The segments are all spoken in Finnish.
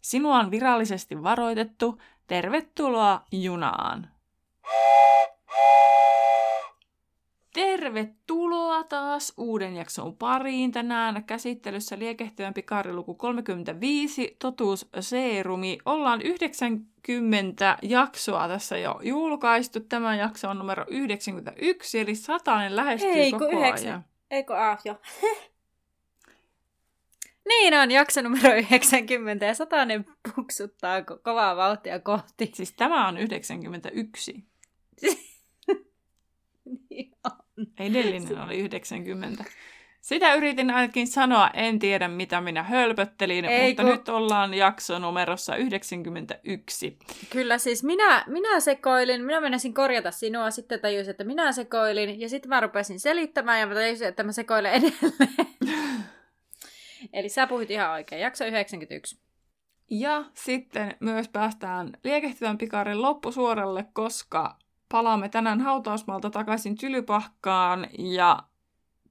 Sinua on virallisesti varoitettu. Tervetuloa junaan! Tervetuloa taas uuden jakson pariin. Tänään käsittelyssä liekehtyvän pikariluku 35, totuus seerumi. Ollaan 90 jaksoa tässä jo julkaistu. Tämä jakso on numero 91, eli satainen lähestyy Ei, koko kun yhdeksän. ajan. Eikö ah, jo. niin on jakso numero 90 ja satainen puksuttaa ko- kovaa vauhtia kohti. Siis tämä on 91. Niin on. Edellinen oli 90. Sitä yritin ainakin sanoa, en tiedä mitä minä hölpöttelin, Ei, mutta kun- nyt ollaan jakso numerossa 91. Kyllä siis minä, minä sekoilin, minä menisin korjata sinua, sitten tajusin, että minä sekoilin, ja sitten mä rupesin selittämään, ja mä tajusin, että mä sekoilen edelleen. Eli sä puhuit ihan oikein, jakso 91. Ja sitten myös päästään liekehtivän pikarin loppusuoralle, koska palaamme tänään hautausmaalta takaisin Tylypahkaan ja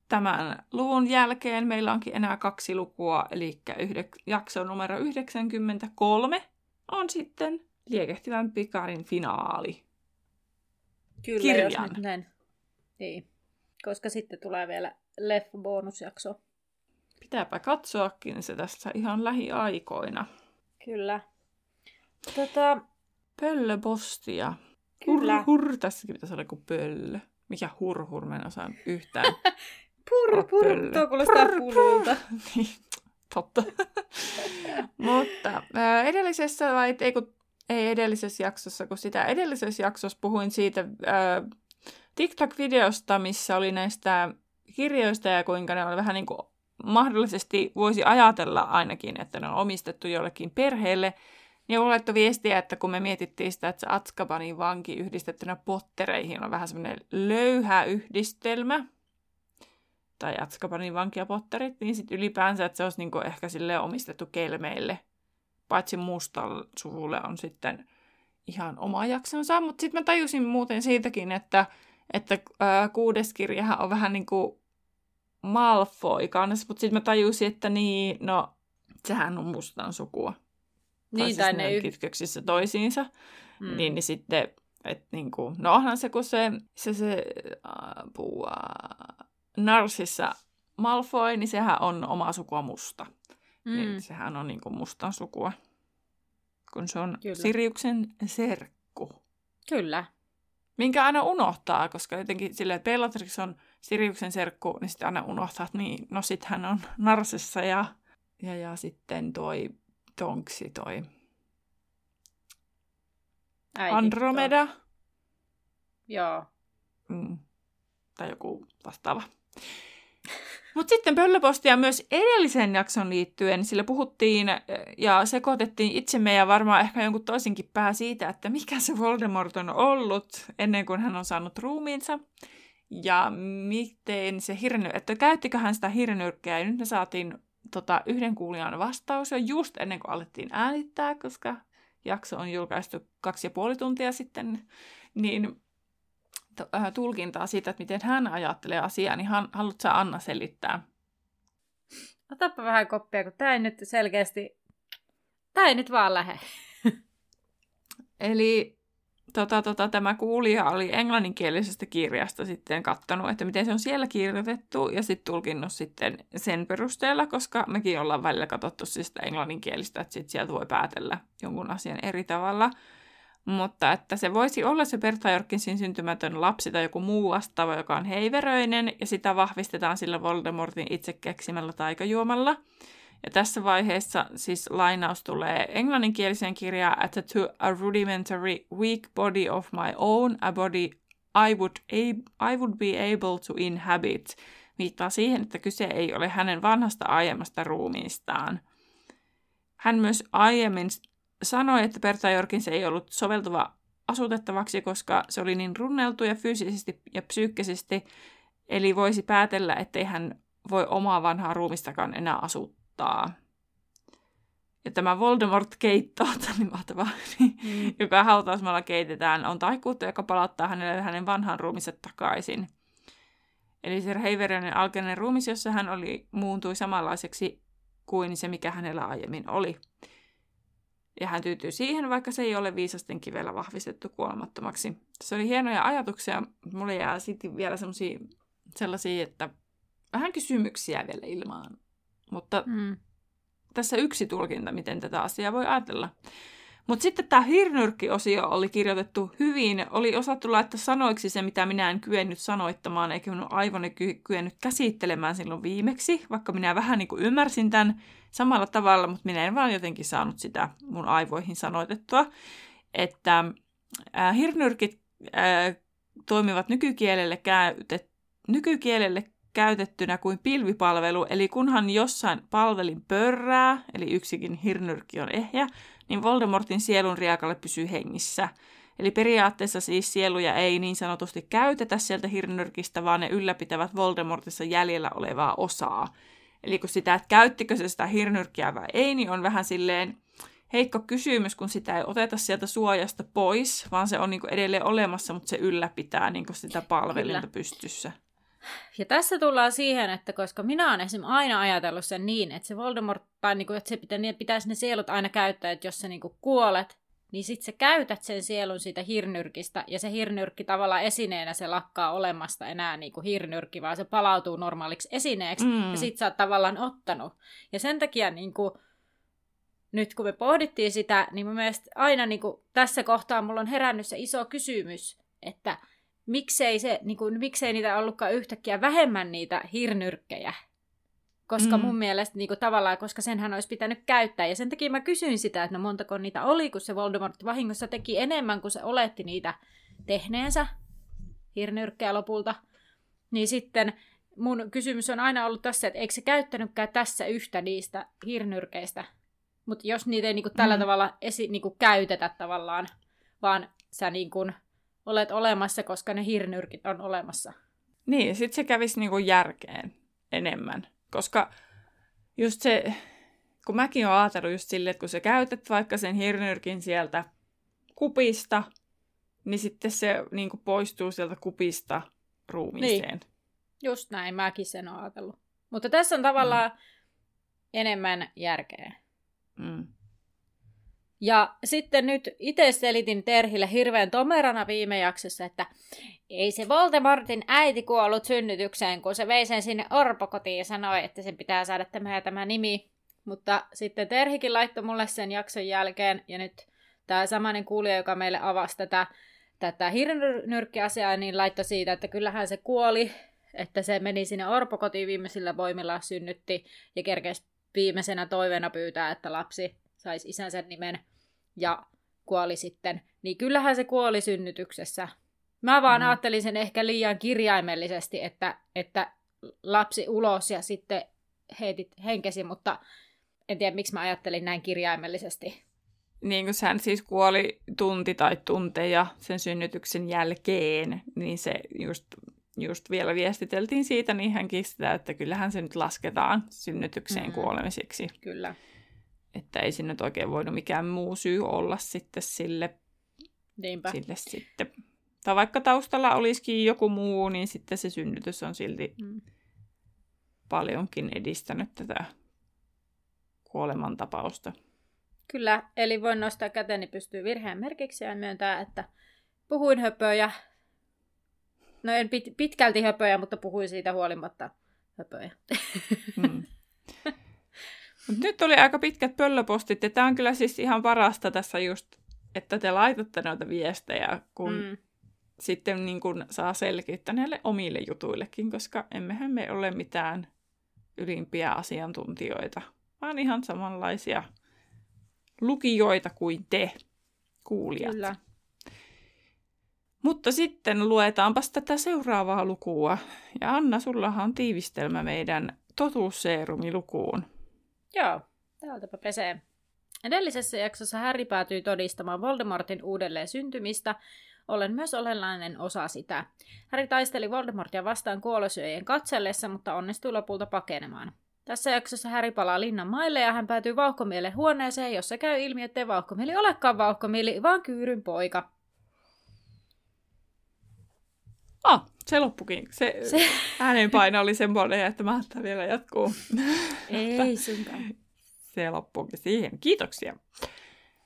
tämän luvun jälkeen meillä onkin enää kaksi lukua, eli yhdek- jakso numero 93 on sitten liekehtivän pikarin finaali. Kyllä, Kirjan. jos nyt näin. Niin, koska sitten tulee vielä leffa-bonusjakso. Pitääpä katsoakin se tässä ihan lähiaikoina. Kyllä. Tota, Pöllöpostia. Kyllä. Hur, hur, tässäkin pitäisi olla joku pöllö. Mikä hurhur, mä en osaa yhtään. pur, pur, Pöllö. tuo kuulostaa pululta. niin, totta. Mutta ää, edellisessä, vai ei, kun, ei edellisessä jaksossa, kun sitä edellisessä jaksossa puhuin siitä ää, TikTok-videosta, missä oli näistä kirjoista ja kuinka ne on vähän niin kuin mahdollisesti voisi ajatella ainakin, että ne on omistettu jollekin perheelle, niin mulle laittoi viestiä, että kun me mietittiin sitä, että se Atskabanin vanki yhdistettynä pottereihin on vähän semmoinen löyhä yhdistelmä, tai Atskabanin vanki ja potterit, niin sitten ylipäänsä, että se olisi niinku ehkä sille omistettu kelmeille. Paitsi mustal suvulle on sitten ihan oma jaksonsa, mutta sitten mä tajusin muuten siitäkin, että, että kuudes kirjahan on vähän niin kuin Malfoy kanssa, mutta sitten mä tajusin, että niin, no, sehän on mustan sukua. Niin, siis tai ne on yh... kytköksissä toisiinsa. Mm. Niin, niin sitten, että niinku, no onhan se, kun se, se, se puu, äh, Narsissa Malfoy, niin sehän on oma sukua musta. Mm. Niin sehän on niinku mustan sukua, kun se on Kyllä. Siriuksen serkku. Kyllä. Minkä aina unohtaa, koska jotenkin silleen, että Bellatrix on Siriuksen serkku, niin sitten aina unohtaa, että niin, no sit hän on Narsissa ja, ja, ja sitten toi Tonksi, toi Äiti, Andromeda. Tuo. Joo. Mm. Tai joku vastaava. Mutta sitten pöllöpostia myös edellisen jakson liittyen, sillä puhuttiin ja sekoitettiin itsemme ja varmaan ehkä jonkun toisenkin pää siitä, että mikä se Voldemort on ollut ennen kuin hän on saanut ruumiinsa. Ja miten se hirny, että käyttikö hän sitä hirnyrkkeä. Ja nyt me saatiin tota, yhden kuulijan vastaus jo just ennen kuin alettiin äänittää, koska jakso on julkaistu kaksi ja puoli tuntia sitten. Niin äh, tulkintaa siitä, että miten hän ajattelee asiaa, niin hän, haluatko sä Anna selittää? Otapa vähän koppia, kun tää ei nyt selkeästi... Tää ei nyt vaan lähde. Eli tota, tota, tämä kuulija oli englanninkielisestä kirjasta sitten kattonut, että miten se on siellä kirjoitettu ja sitten tulkinnut sitten sen perusteella, koska mekin ollaan välillä katsottu siis sitä englanninkielistä, että sit sieltä voi päätellä jonkun asian eri tavalla. Mutta että se voisi olla se Bertha Jorkinsin syntymätön lapsi tai joku muu vastaava, joka on heiveröinen, ja sitä vahvistetaan sillä Voldemortin itse keksimällä taikajuomalla. Ja tässä vaiheessa siis lainaus tulee englanninkieliseen kirjaan, että to a rudimentary weak body of my own, a body I would, I would be able to inhabit, viittaa siihen, että kyse ei ole hänen vanhasta aiemmasta ruumiistaan. Hän myös aiemmin sanoi, että Berta Jorkins ei ollut soveltuva asutettavaksi, koska se oli niin runneltu ja fyysisesti ja psyykkisesti, eli voisi päätellä, ettei hän voi omaa vanhaa ruumistakaan enää asuttaa. Ja tämä Voldemort-keitto, niin mahtavaa, mm. joka hautausmaalla keitetään, on taikuutta, joka palauttaa hänelle hänen vanhan ruumiset takaisin. Eli se heiverinen alkeinen ruumis, jossa hän oli, muuntui samanlaiseksi kuin se, mikä hänellä aiemmin oli. Ja hän tyytyy siihen, vaikka se ei ole viisasten kivellä vahvistettu kuolemattomaksi. Se oli hienoja ajatuksia. Mulle jää sitten vielä sellaisia, että vähän kysymyksiä vielä ilmaan. Mutta mm. tässä yksi tulkinta, miten tätä asiaa voi ajatella. Mutta sitten tämä hirnyrkki-osio oli kirjoitettu hyvin. Oli osattu laittaa sanoiksi se, mitä minä en kyennyt sanoittamaan, eikä minun aivoni ky- kyennyt käsittelemään silloin viimeksi, vaikka minä vähän niin kuin ymmärsin tämän samalla tavalla, mutta minä en vaan jotenkin saanut sitä mun aivoihin sanoitettua. Että äh, hirnyrkit äh, toimivat nykykielelle, käytet, nykykielelle käytettynä kuin pilvipalvelu, eli kunhan jossain palvelin pörrää, eli yksikin hirnyrkki on ehjä, niin Voldemortin sielun riakalle pysyy hengissä. Eli periaatteessa siis sieluja ei niin sanotusti käytetä sieltä hirnyrkistä, vaan ne ylläpitävät Voldemortissa jäljellä olevaa osaa. Eli kun sitä, että käyttikö se sitä hirnyrkkiä vai ei, niin on vähän silleen heikko kysymys, kun sitä ei oteta sieltä suojasta pois, vaan se on niin edelleen olemassa, mutta se ylläpitää niin sitä palvelinta Kyllä. pystyssä. Ja tässä tullaan siihen, että koska minä olen esimerkiksi aina ajatellut sen niin, että se Voldemort, tai niin kuin, että se pitää, niin pitäisi ne sielut aina käyttää, että jos sä niin kuin kuolet, niin sit sä käytät sen sielun siitä hirnyrkistä, ja se hirnyrkki tavallaan esineenä se lakkaa olemasta enää niin kuin hirnyrkki, vaan se palautuu normaaliksi esineeksi, mm. ja sit sä oot tavallaan ottanut. Ja sen takia niin kuin, nyt kun me pohdittiin sitä, niin mun mielestä aina niin kuin, tässä kohtaa mulla on herännyt se iso kysymys, että miksei, se, niin kuin, miksei niitä ollutkaan yhtäkkiä vähemmän niitä hirnyrkkejä. Koska mm. mun mielestä niin kuin, tavallaan, koska senhän olisi pitänyt käyttää. Ja sen takia mä kysyin sitä, että no montako niitä oli, kun se Voldemort vahingossa teki enemmän kuin se oletti niitä tehneensä hirnyrkkejä lopulta. Niin sitten mun kysymys on aina ollut tässä, että eikö se käyttänytkään tässä yhtä niistä hirnyrkeistä. Mutta jos niitä ei niin kuin, tällä mm. tavalla esi- niin kuin, käytetä tavallaan, vaan sä niin kuin, olet olemassa, koska ne hirnyrkit on olemassa. Niin, sitten se kävisi niinku järkeen enemmän. Koska just se, kun mäkin olen ajatellut just silleen, että kun sä käytät vaikka sen hirnyrkin sieltä kupista, niin sitten se niin kuin poistuu sieltä kupista ruumiiseen. Niin. Just näin, mäkin sen olen ajatellut. Mutta tässä on tavallaan mm. enemmän järkeä. Mm. Ja sitten nyt itse selitin Terhille hirveän tomerana viime jaksossa, että ei se Voldemortin äiti kuollut synnytykseen, kun se vei sen sinne orpokotiin ja sanoi, että sen pitää saada tämä ja tämä nimi. Mutta sitten Terhikin laittoi mulle sen jakson jälkeen, ja nyt tämä samainen kuulija, joka meille avasi tätä, tätä hirnyrkkiasiaa, niin laittoi siitä, että kyllähän se kuoli, että se meni sinne orpokotiin viimeisillä voimilla synnytti, ja kerkesi viimeisenä toiveena pyytää, että lapsi saisi isänsä nimen ja kuoli sitten. Niin kyllähän se kuoli synnytyksessä. Mä vaan mm. ajattelin sen ehkä liian kirjaimellisesti, että, että lapsi ulos ja sitten heitit henkesi, mutta en tiedä miksi mä ajattelin näin kirjaimellisesti. Niin kuin hän siis kuoli tunti tai tunteja sen synnytyksen jälkeen, niin se just, just vielä viestiteltiin siitä, niin hänkin sitä, että kyllähän se nyt lasketaan synnytykseen mm. kuolemisiksi. Kyllä. Että ei sinne oikein voinut mikään muu syy olla sitten sille, Niinpä. sille sitten. Tai vaikka taustalla olisikin joku muu, niin sitten se synnytys on silti mm. paljonkin edistänyt tätä kuolemantapausta. Kyllä, eli voin nostaa käteni pystyy virheen merkiksi ja myöntää, että puhuin höpöjä. No en pit- pitkälti höpöjä, mutta puhuin siitä huolimatta höpöjä. Mm. Mut nyt oli aika pitkät pöllöpostit, ja tämä on kyllä siis ihan parasta tässä just, että te laitatte noita viestejä, kun mm. sitten niin kun saa selkeyttä näille omille jutuillekin, koska emmehän me ole mitään ylimpiä asiantuntijoita, vaan ihan samanlaisia lukijoita kuin te, kuulijat. Kyllä. Mutta sitten luetaanpas tätä seuraavaa lukua. Ja Anna, sullahan on tiivistelmä meidän totuusseerumilukuun. Joo, täältäpä pesee. Edellisessä jaksossa Harry päätyi todistamaan Voldemortin uudelleen syntymistä, olen myös olennainen osa sitä. Harry taisteli Voldemortia vastaan kuolosyöjien katsellessa, mutta onnistui lopulta pakenemaan. Tässä jaksossa Harry palaa linnan maille ja hän päätyy vauhkomielen huoneeseen, jossa käy ilmi, ettei vauhkomieli olekaan vauhkomieli, vaan kyyryn poika. Ah, se loppukin. Se, se... äänenpaino oli semmoinen, että mä ajattelin vielä jatkuu. Ei sunkaan. Se loppukin siihen. Kiitoksia.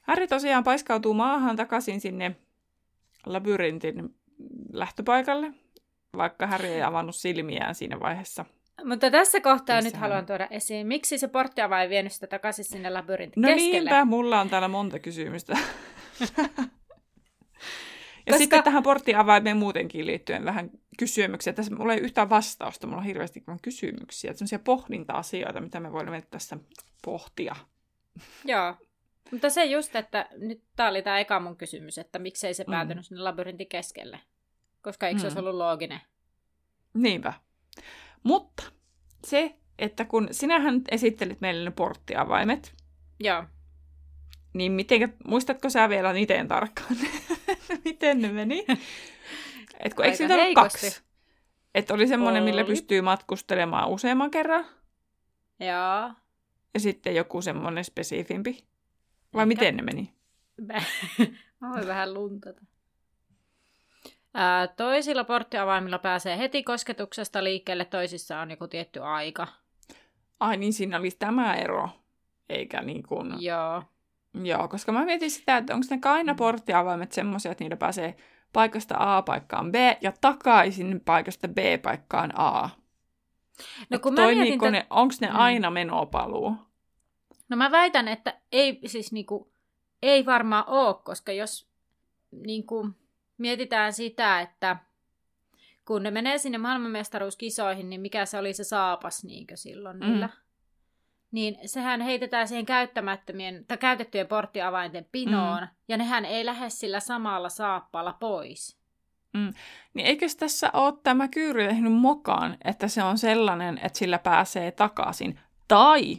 Harry tosiaan paiskautuu maahan takaisin sinne labyrintin lähtöpaikalle, vaikka Harry ei avannut silmiään siinä vaiheessa. Mutta tässä kohtaa Missä nyt hän... haluan tuoda esiin, miksi se porttiava ei vienyt sitä takaisin sinne labyrintin no keskelle? No niinpä, mulla on täällä monta kysymystä. Ja Koska... sitten tähän porttiavaimeen muutenkin liittyen vähän kysymyksiä. Tässä mulla ei yhtään vastausta, mulla on hirveästi kysymyksiä. Sellaisia pohdinta-asioita, mitä me voimme tässä pohtia. Joo. Mutta se just, että nyt tämä oli tämä eka mun kysymys, että miksei se mm. päätynyt mm. sinne labyrintin keskelle. Koska eikö se mm. olisi ollut looginen? Niinpä. Mutta se, että kun sinähän esittelit meille ne porttiavaimet. Joo. Niin miten, muistatko sä vielä miten tarkkaan? miten ne meni? Et kun, eikö niitä ollut kaksi? Että oli semmoinen, millä pystyy matkustelemaan useamman kerran. Joo. Ja sitten joku semmoinen spesifimpi. Vai Eikä. miten ne meni? Mä voin vähän luntata. Ää, toisilla porttiavaimilla pääsee heti kosketuksesta liikkeelle, toisissa on joku tietty aika. Ai niin, siinä olisi tämä ero, eikä niin kuin... Joo. Joo, koska mä mietin sitä, että onko ne aina porttiavaimet semmoisia, että niillä pääsee paikasta A paikkaan B ja takaisin paikasta B paikkaan A. No kun mä mietin, t- ne, onko ne mm. aina menopaluu? No mä väitän, että ei, siis niinku, ei varmaan ole, koska jos niinku, mietitään sitä, että kun ne menee sinne maailmanmestaruuskisoihin, niin mikä se oli se saapas niinkö silloin mm. niillä? Niin sehän heitetään siihen käyttämättömien tai käytettyjen porttiavainten pinoon, mm. ja nehän ei lähde sillä samalla saappaalla pois. Mm. Niin eikö tässä ole tämä kyyry tehnyt mokaan, että se on sellainen, että sillä pääsee takaisin? Tai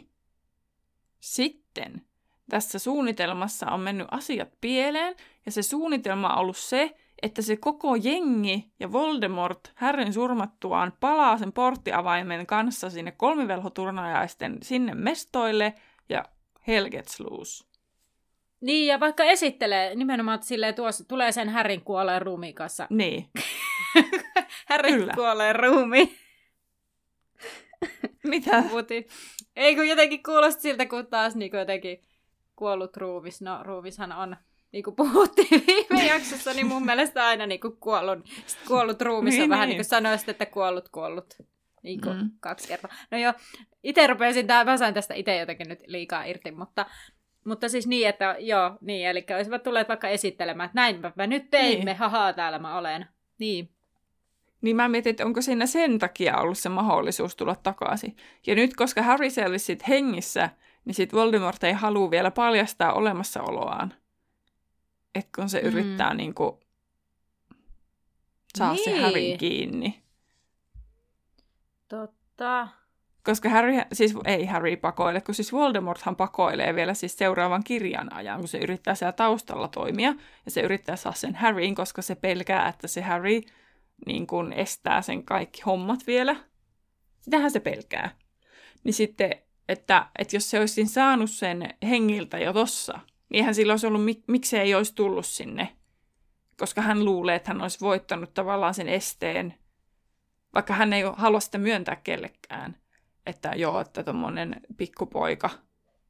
sitten tässä suunnitelmassa on mennyt asiat pieleen, ja se suunnitelma on ollut se, että se koko jengi ja Voldemort Härrin surmattuaan palaa sen porttiavaimen kanssa sinne kolmivelhoturnajaisten sinne mestoille ja Hell gets loose. Niin, ja vaikka esittelee nimenomaan, että silleen tuossa, tulee sen Härin kuolleen ruumiin kanssa. Niin. Härin Kyllä. kuolleen ruumi. Mitä? Puti. Ei kun jotenkin kuulosti siltä, kun taas niin jotenkin kuollut ruumis. No ruumishan on niin kuin puhuttiin viime jaksossa, niin mun mielestä aina niin kuin kuollut, kuollut ruumis niin, vähän niin, niin kuin sanoisit, että kuollut, kuollut. Niin kuin mm. kaksi kertaa. No joo, itse rupesin, tää, mä sain tästä itse jotenkin nyt liikaa irti, mutta, mutta siis niin, että joo, niin, eli olisivat tulleet vaikka esittelemään, että näin mä nyt teimme, niin. haha, täällä mä olen. Niin. Niin mä mietin, että onko siinä sen takia ollut se mahdollisuus tulla takaisin. Ja nyt, koska Harry olisi sit hengissä, niin sit Voldemort ei halua vielä paljastaa olemassaoloaan että kun se mm. yrittää niin kuin, saa niin. se Harry kiinni. Totta. Koska Harry, siis ei Harry pakoile, kun siis Voldemorthan pakoilee vielä siis seuraavan kirjan ajan, kun se yrittää siellä taustalla toimia. Ja se yrittää saa sen Harryin, koska se pelkää, että se Harry niin kuin estää sen kaikki hommat vielä. Sitähän se pelkää. Niin sitten, että, että jos se olisi saanut sen hengiltä jo tossa, eihän sillä olisi ollut, mik- miksei ei olisi tullut sinne. Koska hän luulee, että hän olisi voittanut tavallaan sen esteen, vaikka hän ei halua sitä myöntää kellekään. Että joo, että tuommoinen pikkupoika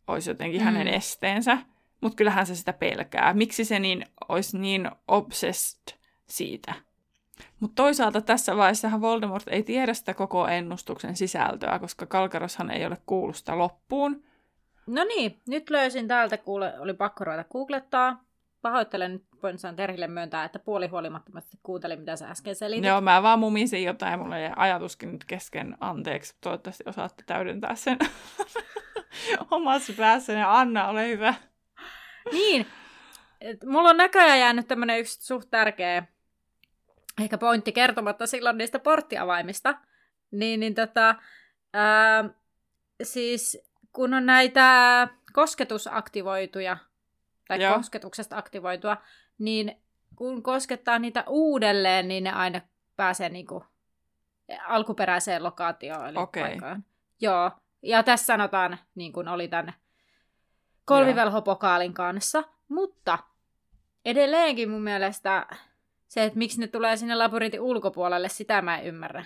olisi jotenkin mm. hänen esteensä. Mutta kyllähän se sitä pelkää. Miksi se niin, olisi niin obsessed siitä? Mutta toisaalta tässä vaiheessa Voldemort ei tiedä sitä koko ennustuksen sisältöä, koska Kalkaroshan ei ole kuullut sitä loppuun. No niin, nyt löysin täältä, kuule, oli pakko ruveta googlettaa. Pahoittelen, nyt voin sanoa Terhille myöntää, että puoli huolimattomasti kuuntelin, mitä sä äsken selitit. Joo, mä vaan mumisin jotain, mulla ei ajatuskin nyt kesken anteeksi. Toivottavasti osaatte täydentää sen omassa päässäni. Anna, ole hyvä. Niin, mulla on näköjään jäänyt tämmönen yksi suht tärkeä ehkä pointti kertomatta silloin niistä porttiavaimista. Niin, niin tota, ää, siis kun on näitä kosketusaktivoituja, tai Joo. kosketuksesta aktivoitua, niin kun koskettaa niitä uudelleen, niin ne aina pääsee niinku alkuperäiseen lokaatioon, eli Okei. paikkaan. Joo, ja tässä sanotaan, niin kuin oli tämän kolmivelhopokaalin kanssa, mutta edelleenkin mun mielestä se, että miksi ne tulee sinne labyrintin ulkopuolelle, sitä mä en ymmärrä.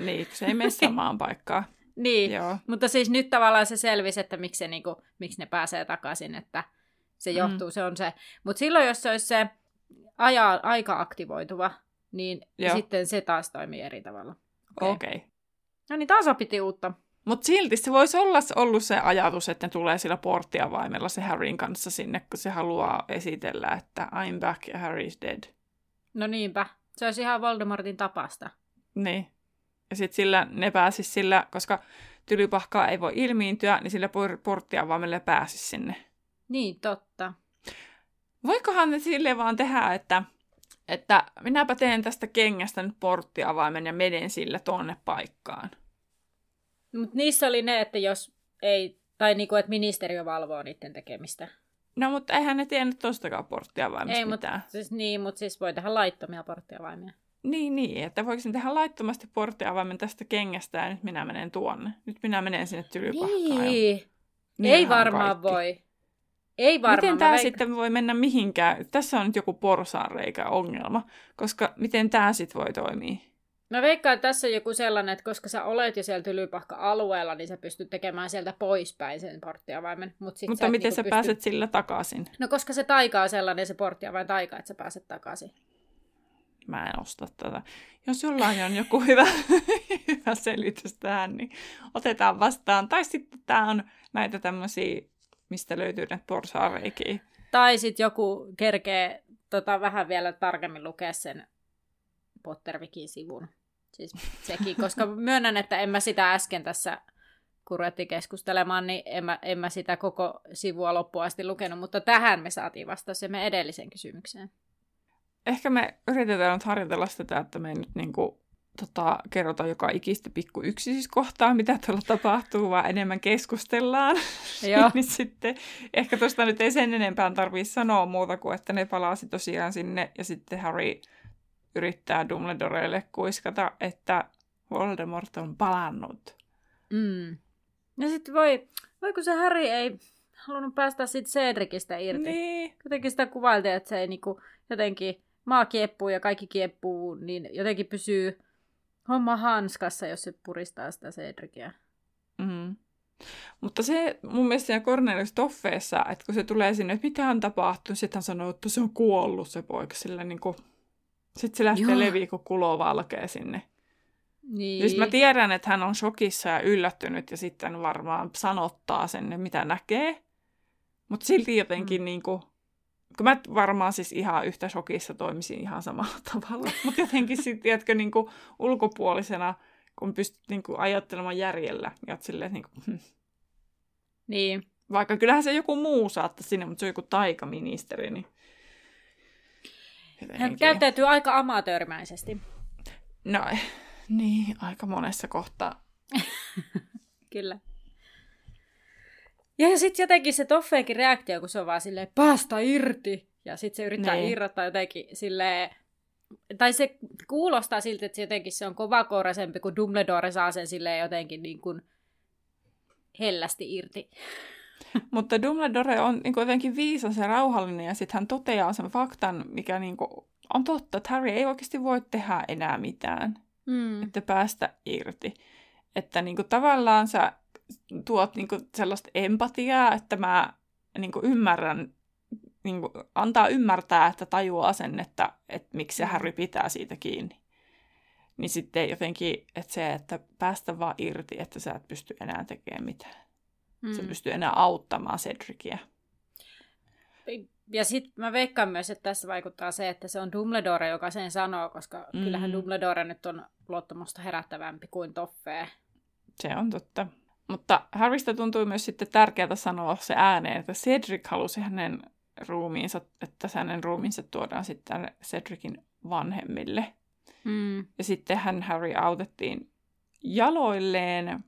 Niin, se ei mene samaan paikkaan. Niin, Joo. mutta siis nyt tavallaan se selvisi, että miksi, se, niinku, miksi ne pääsee takaisin, että se Mm. johtuu, se on se. Mutta silloin, jos se olisi se aja, aika aktivoituva, niin Joo. sitten se taas toimii eri tavalla. Okei. Okay. No niin, taas opittiin uutta. Mutta silti se voisi olla ollut se ajatus, että ne tulee sillä porttiavaimella se Harryn kanssa sinne, kun se haluaa esitellä, että I'm back ja Harry's dead. No niinpä, se olisi ihan Voldemortin tapasta. Niin. Ja sitten sillä ne pääsis sillä, koska tylypahkaa ei voi ilmiintyä, niin sillä por- porttiavaimella pääsisi sinne. Niin, totta. Voikohan ne sille vaan tehdä, että, että minäpä teen tästä kengästä nyt porttiavaimen ja menen sillä tonne paikkaan. Mutta niissä oli ne, että jos ei, tai niinku, että ministeriö valvoo niiden tekemistä. No, mutta eihän ne tiennyt tostakaan porttiavaimesta Ei, mutta siis, niin, mutta siis voi tehdä laittomia porttiavaimia. Niin, niin, että voiko tehdä laittomasti porttiavaimen tästä kengästä ja nyt minä menen tuonne. Nyt minä menen sinne tylypahkaan. Niin, ei varmaan kaikki. voi. Ei varmaan. Miten mä tämä veik- sitten voi mennä mihinkään? Tässä on nyt joku porsaanreikä ongelma, koska miten tämä sitten voi toimia? Mä veikkaan, että tässä on joku sellainen, että koska sä olet jo siellä tylypahka-alueella, niin sä pystyt tekemään sieltä poispäin sen porttiavaimen. Mut sit Mutta et miten niinku sä pysty- pääset sillä takaisin? No koska se taika on sellainen, se porttiavain taika, että sä pääset takaisin. Mä en osta tätä. Jos jollain on joku hyvä, hyvä selitys tähän, niin otetaan vastaan. Tai sitten tämä on näitä tämmöisiä, mistä löytyy näitä porsaanreikiä. Tai sitten joku kerkee tota, vähän vielä tarkemmin lukea sen Pottervikin sivun. Siis sekin, koska myönnän, että en mä sitä äsken tässä, kun ruvettiin keskustelemaan, niin en mä, en mä sitä koko sivua loppuun asti lukenut, mutta tähän me saatiin vastaus ja me edellisen kysymykseen. Ehkä me yritetään nyt harjoitella sitä, että me ei nyt niinku, tota, kerrota joka ikistä pikku yksityiskohtaa, mitä tuolla tapahtuu, vaan enemmän keskustellaan. Joo. niin sitten ehkä tuosta nyt ei sen enempää tarvitse sanoa muuta kuin, että ne palasi tosiaan sinne ja sitten Harry yrittää Dumbledorelle kuiskata, että Voldemort on palannut. Mm. Ja sitten voi, voi kun se Harry ei halunnut päästä siitä Cedricistä irti. Niin. Jotenkin sitä kuvailtiin, että se ei niinku jotenkin maa kieppuu ja kaikki kieppuu, niin jotenkin pysyy homma hanskassa, jos se puristaa sitä Cedricia. Mm. Mutta se mun mielestä siinä Cornelius Toffeessa, että kun se tulee sinne, että mitä on tapahtunut, sitten hän sanoo, että se on kuollut se poika. Sillä niin kuin... Sitten se lähtee leviä, kun kulo valkee sinne. Niin. Siis mä tiedän, että hän on shokissa ja yllättynyt ja sitten varmaan sanottaa sen, mitä näkee. Mutta silti jotenkin mm. niin kuin, kun mä varmaan siis ihan yhtä shokissa toimisin ihan samalla tavalla. Mutta jotenkin sitten, tiedätkö, niin kuin ulkopuolisena, kun pystyt niin kuin ajattelemaan järjellä, ja oot silleen, niin kuin, hm. Niin. vaikka kyllähän se joku muu saattaa sinne, mutta se on joku taikaministeri, niin Hän käyttäytyy aika amatöörimäisesti. No, niin, aika monessa kohtaa. Kyllä. Ja sitten jotenkin se Toffeekin reaktio, kun se on vaan silleen, päästä irti. Ja sitten se yrittää Niin. irrottaa jotenkin silleen, tai se kuulostaa siltä, että se jotenkin se on kovakouraisempi, kun Dumbledore saa sen silleen jotenkin niin kuin hellästi irti. Mutta Dumbledore on niin kuin jotenkin viisas ja rauhallinen, ja sitten hän toteaa sen faktan, mikä niin kuin on totta, että Harry ei oikeasti voi tehdä enää mitään, Mm. että päästä irti. Että niin kuin tavallaan sä tuot niin kuin sellaista empatiaa, että mä niin kuin ymmärrän, niin kuin antaa ymmärtää, että tajuaa sen, että, että miksi se Mm. Harry pitää siitä kiinni. Niin sitten jotenkin, että se, että päästä vaan irti, että sä et pysty enää tekemään mitään. Mm. Se pystyy enää auttamaan Cedricia. Ja sitten mä veikkaan myös, että tässä vaikuttaa se, että se on Dumbledore, joka sen sanoo, koska mm. kyllähän Dumbledore nyt on luottamusta herättävämpi kuin Toffee. Se on totta. Mutta Harrystä tuntui myös sitten tärkeää sanoa se ääneen, että Cedric halusi hänen ruumiinsa, että hänen ruumiinsa tuodaan sitten Cedricin vanhemmille. Mm. Ja sitten hän Harry autettiin jaloilleen.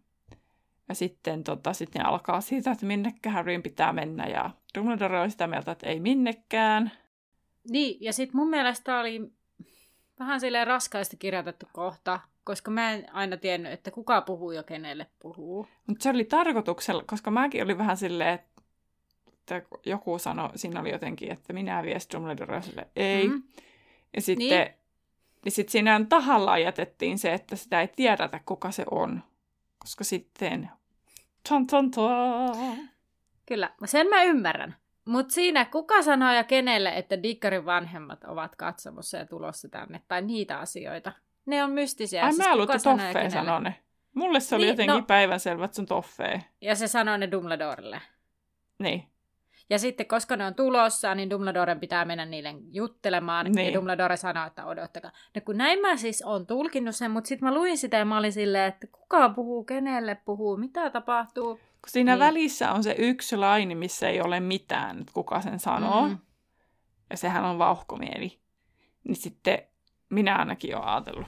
Ja sitten tota, sitten alkaa siitä, että minnekä Harryn pitää mennä. Ja Dumbledore oli sitä mieltä, että ei minnekään. Niin, ja sitten mun mielestä oli vähän silleen raskaasti kirjoitettu kohta, koska mä en aina tiennyt, että kuka puhuu ja kenelle puhuu. Mutta se oli tarkoituksella, koska mäkin olin vähän silleen, että joku sanoi, siinä oli jotenkin, että minä vies Dumbledore sille, ei. Mm. Ja sitten niin. niin sit siinä tahallaan jätettiin se, että sitä ei tiedetä, kuka se on. Koska sitten... Ton, ton, ton. Kyllä, sen mä ymmärrän. Mutta siinä kuka sanoo ja kenelle, että Dickerin vanhemmat ovat katsomossa ja tulossa tänne, tai niitä asioita. Ne on mystisiä. Ai siis mä luulen, että Toffee sanoo ne. Mulle se oli niin, jotenkin no, päivänselvä, että se on Toffee. Ja se sanoo ne Dumbledorelle. Niin. Ja sitten, koska ne on tulossa, niin Dumbledoren pitää mennä niille juttelemaan. Niin. Ja Dumbledore sanoo, että odottakaa. No kun näin mä siis on tulkinnut sen, mutta sitten mä luin sitä ja mä olin silleen, että kuka puhuu, kenelle puhuu, mitä tapahtuu. Kun siinä niin. välissä on se yksi laini, missä ei ole mitään, että kuka sen sanoo. Mm. Ja sehän on vauhkomieli. Niin sitten minä ainakin olen ajatellut.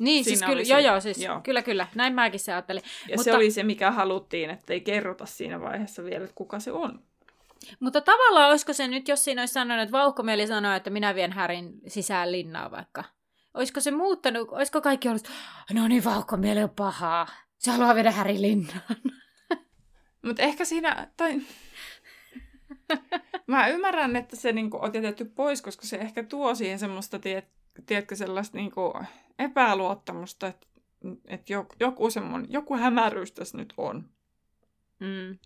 Niin, Siinä siis kyllä, se, joo, joo, siis joo. kyllä, kyllä, näin mäkin se ajattelin. Ja Mutta... se oli se, mikä haluttiin, että ei kerrota siinä vaiheessa vielä, että kuka se on. Mutta tavallaan olisiko se nyt, jos siinä olisi sanonut, että vauhkomieli sanoo, että minä vien Härin sisään linnaa vaikka. Olisiko se muuttanut, olisiko kaikki ollut, no niin, vauhkomieli on pahaa. Se haluaa viedä Härin linnaan. Mutta ehkä siinä, tai... Mä ymmärrän, että se niinku on jätetty pois, koska se ehkä tuo siihen semmoista, tiet, tiedätkö, sellaista niinku epäluottamusta, että et joku, semmoinen, joku hämäryys tässä nyt on. Mm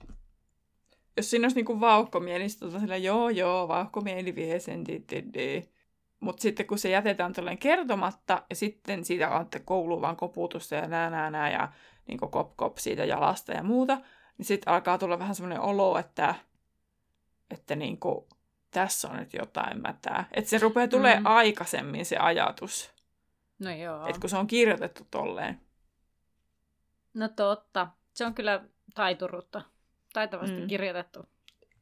jos siinä olisi niinku vauhkomieli, niin sitten sillä, joo, joo, vauhkomieli vie sen, mutta sitten kun se jätetään tällainen kertomatta, ja sitten siitä on kouluun vaan koputusta ja nää, nää, nää, ja niin kop, kop siitä jalasta ja muuta, niin sitten alkaa tulla vähän semmoinen olo, että, että niin kuin, tässä on nyt jotain mätää. Että se rupeaa tulee mm. aikaisemmin se ajatus. No joo. Että kun se on kirjoitettu tolleen. No totta. Se on kyllä taiturutta taitavasti mm. kirjoitettu.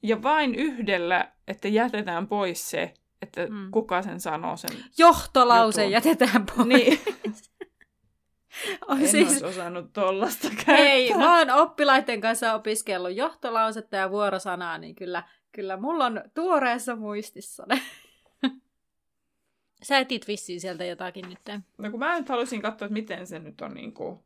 Ja vain yhdellä, että jätetään pois se, että mm. kuka sen sanoo sen Johtolause jutun. jätetään pois. Niin. on en siis... olisi osannut tollasta käyttää. Ei, mä oon oppilaiden kanssa opiskellut johtolausetta ja vuorosanaa, niin kyllä, kyllä mulla on tuoreessa muistissa ne. Sä etit vissiin sieltä jotakin nyt. No kun mä nyt halusin katsoa, että miten se nyt on niin kuin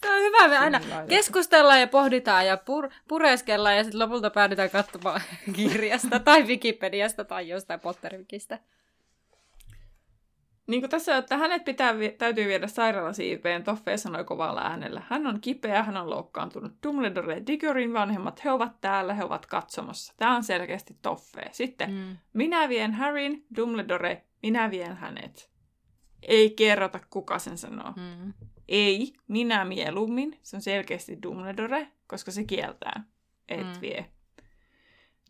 Tämä on hyvä, me aina keskustellaan ja pohditaan ja pur- pureskellaan ja sitten lopulta päädytään katsomaan kirjasta tai Wikipediasta tai jostain Pottervikistä. Niin kuin tässä, että hänet pitää, täytyy viedä sairaalasiipeen, Toffe sanoi kovalla äänellä. Hän on kipeä, hän on loukkaantunut. Dumbledore ja Diggorin vanhemmat, he ovat täällä, he ovat katsomassa. Tämä on selkeästi Toffe. Sitten, mm. minä vien Harryn, Dumbledore, minä vien hänet. Ei kerrota, kuka sen sanoo. Mm. Ei, minä mieluummin. Se on selkeästi Dumbledore, koska se kieltää, et mm. vie.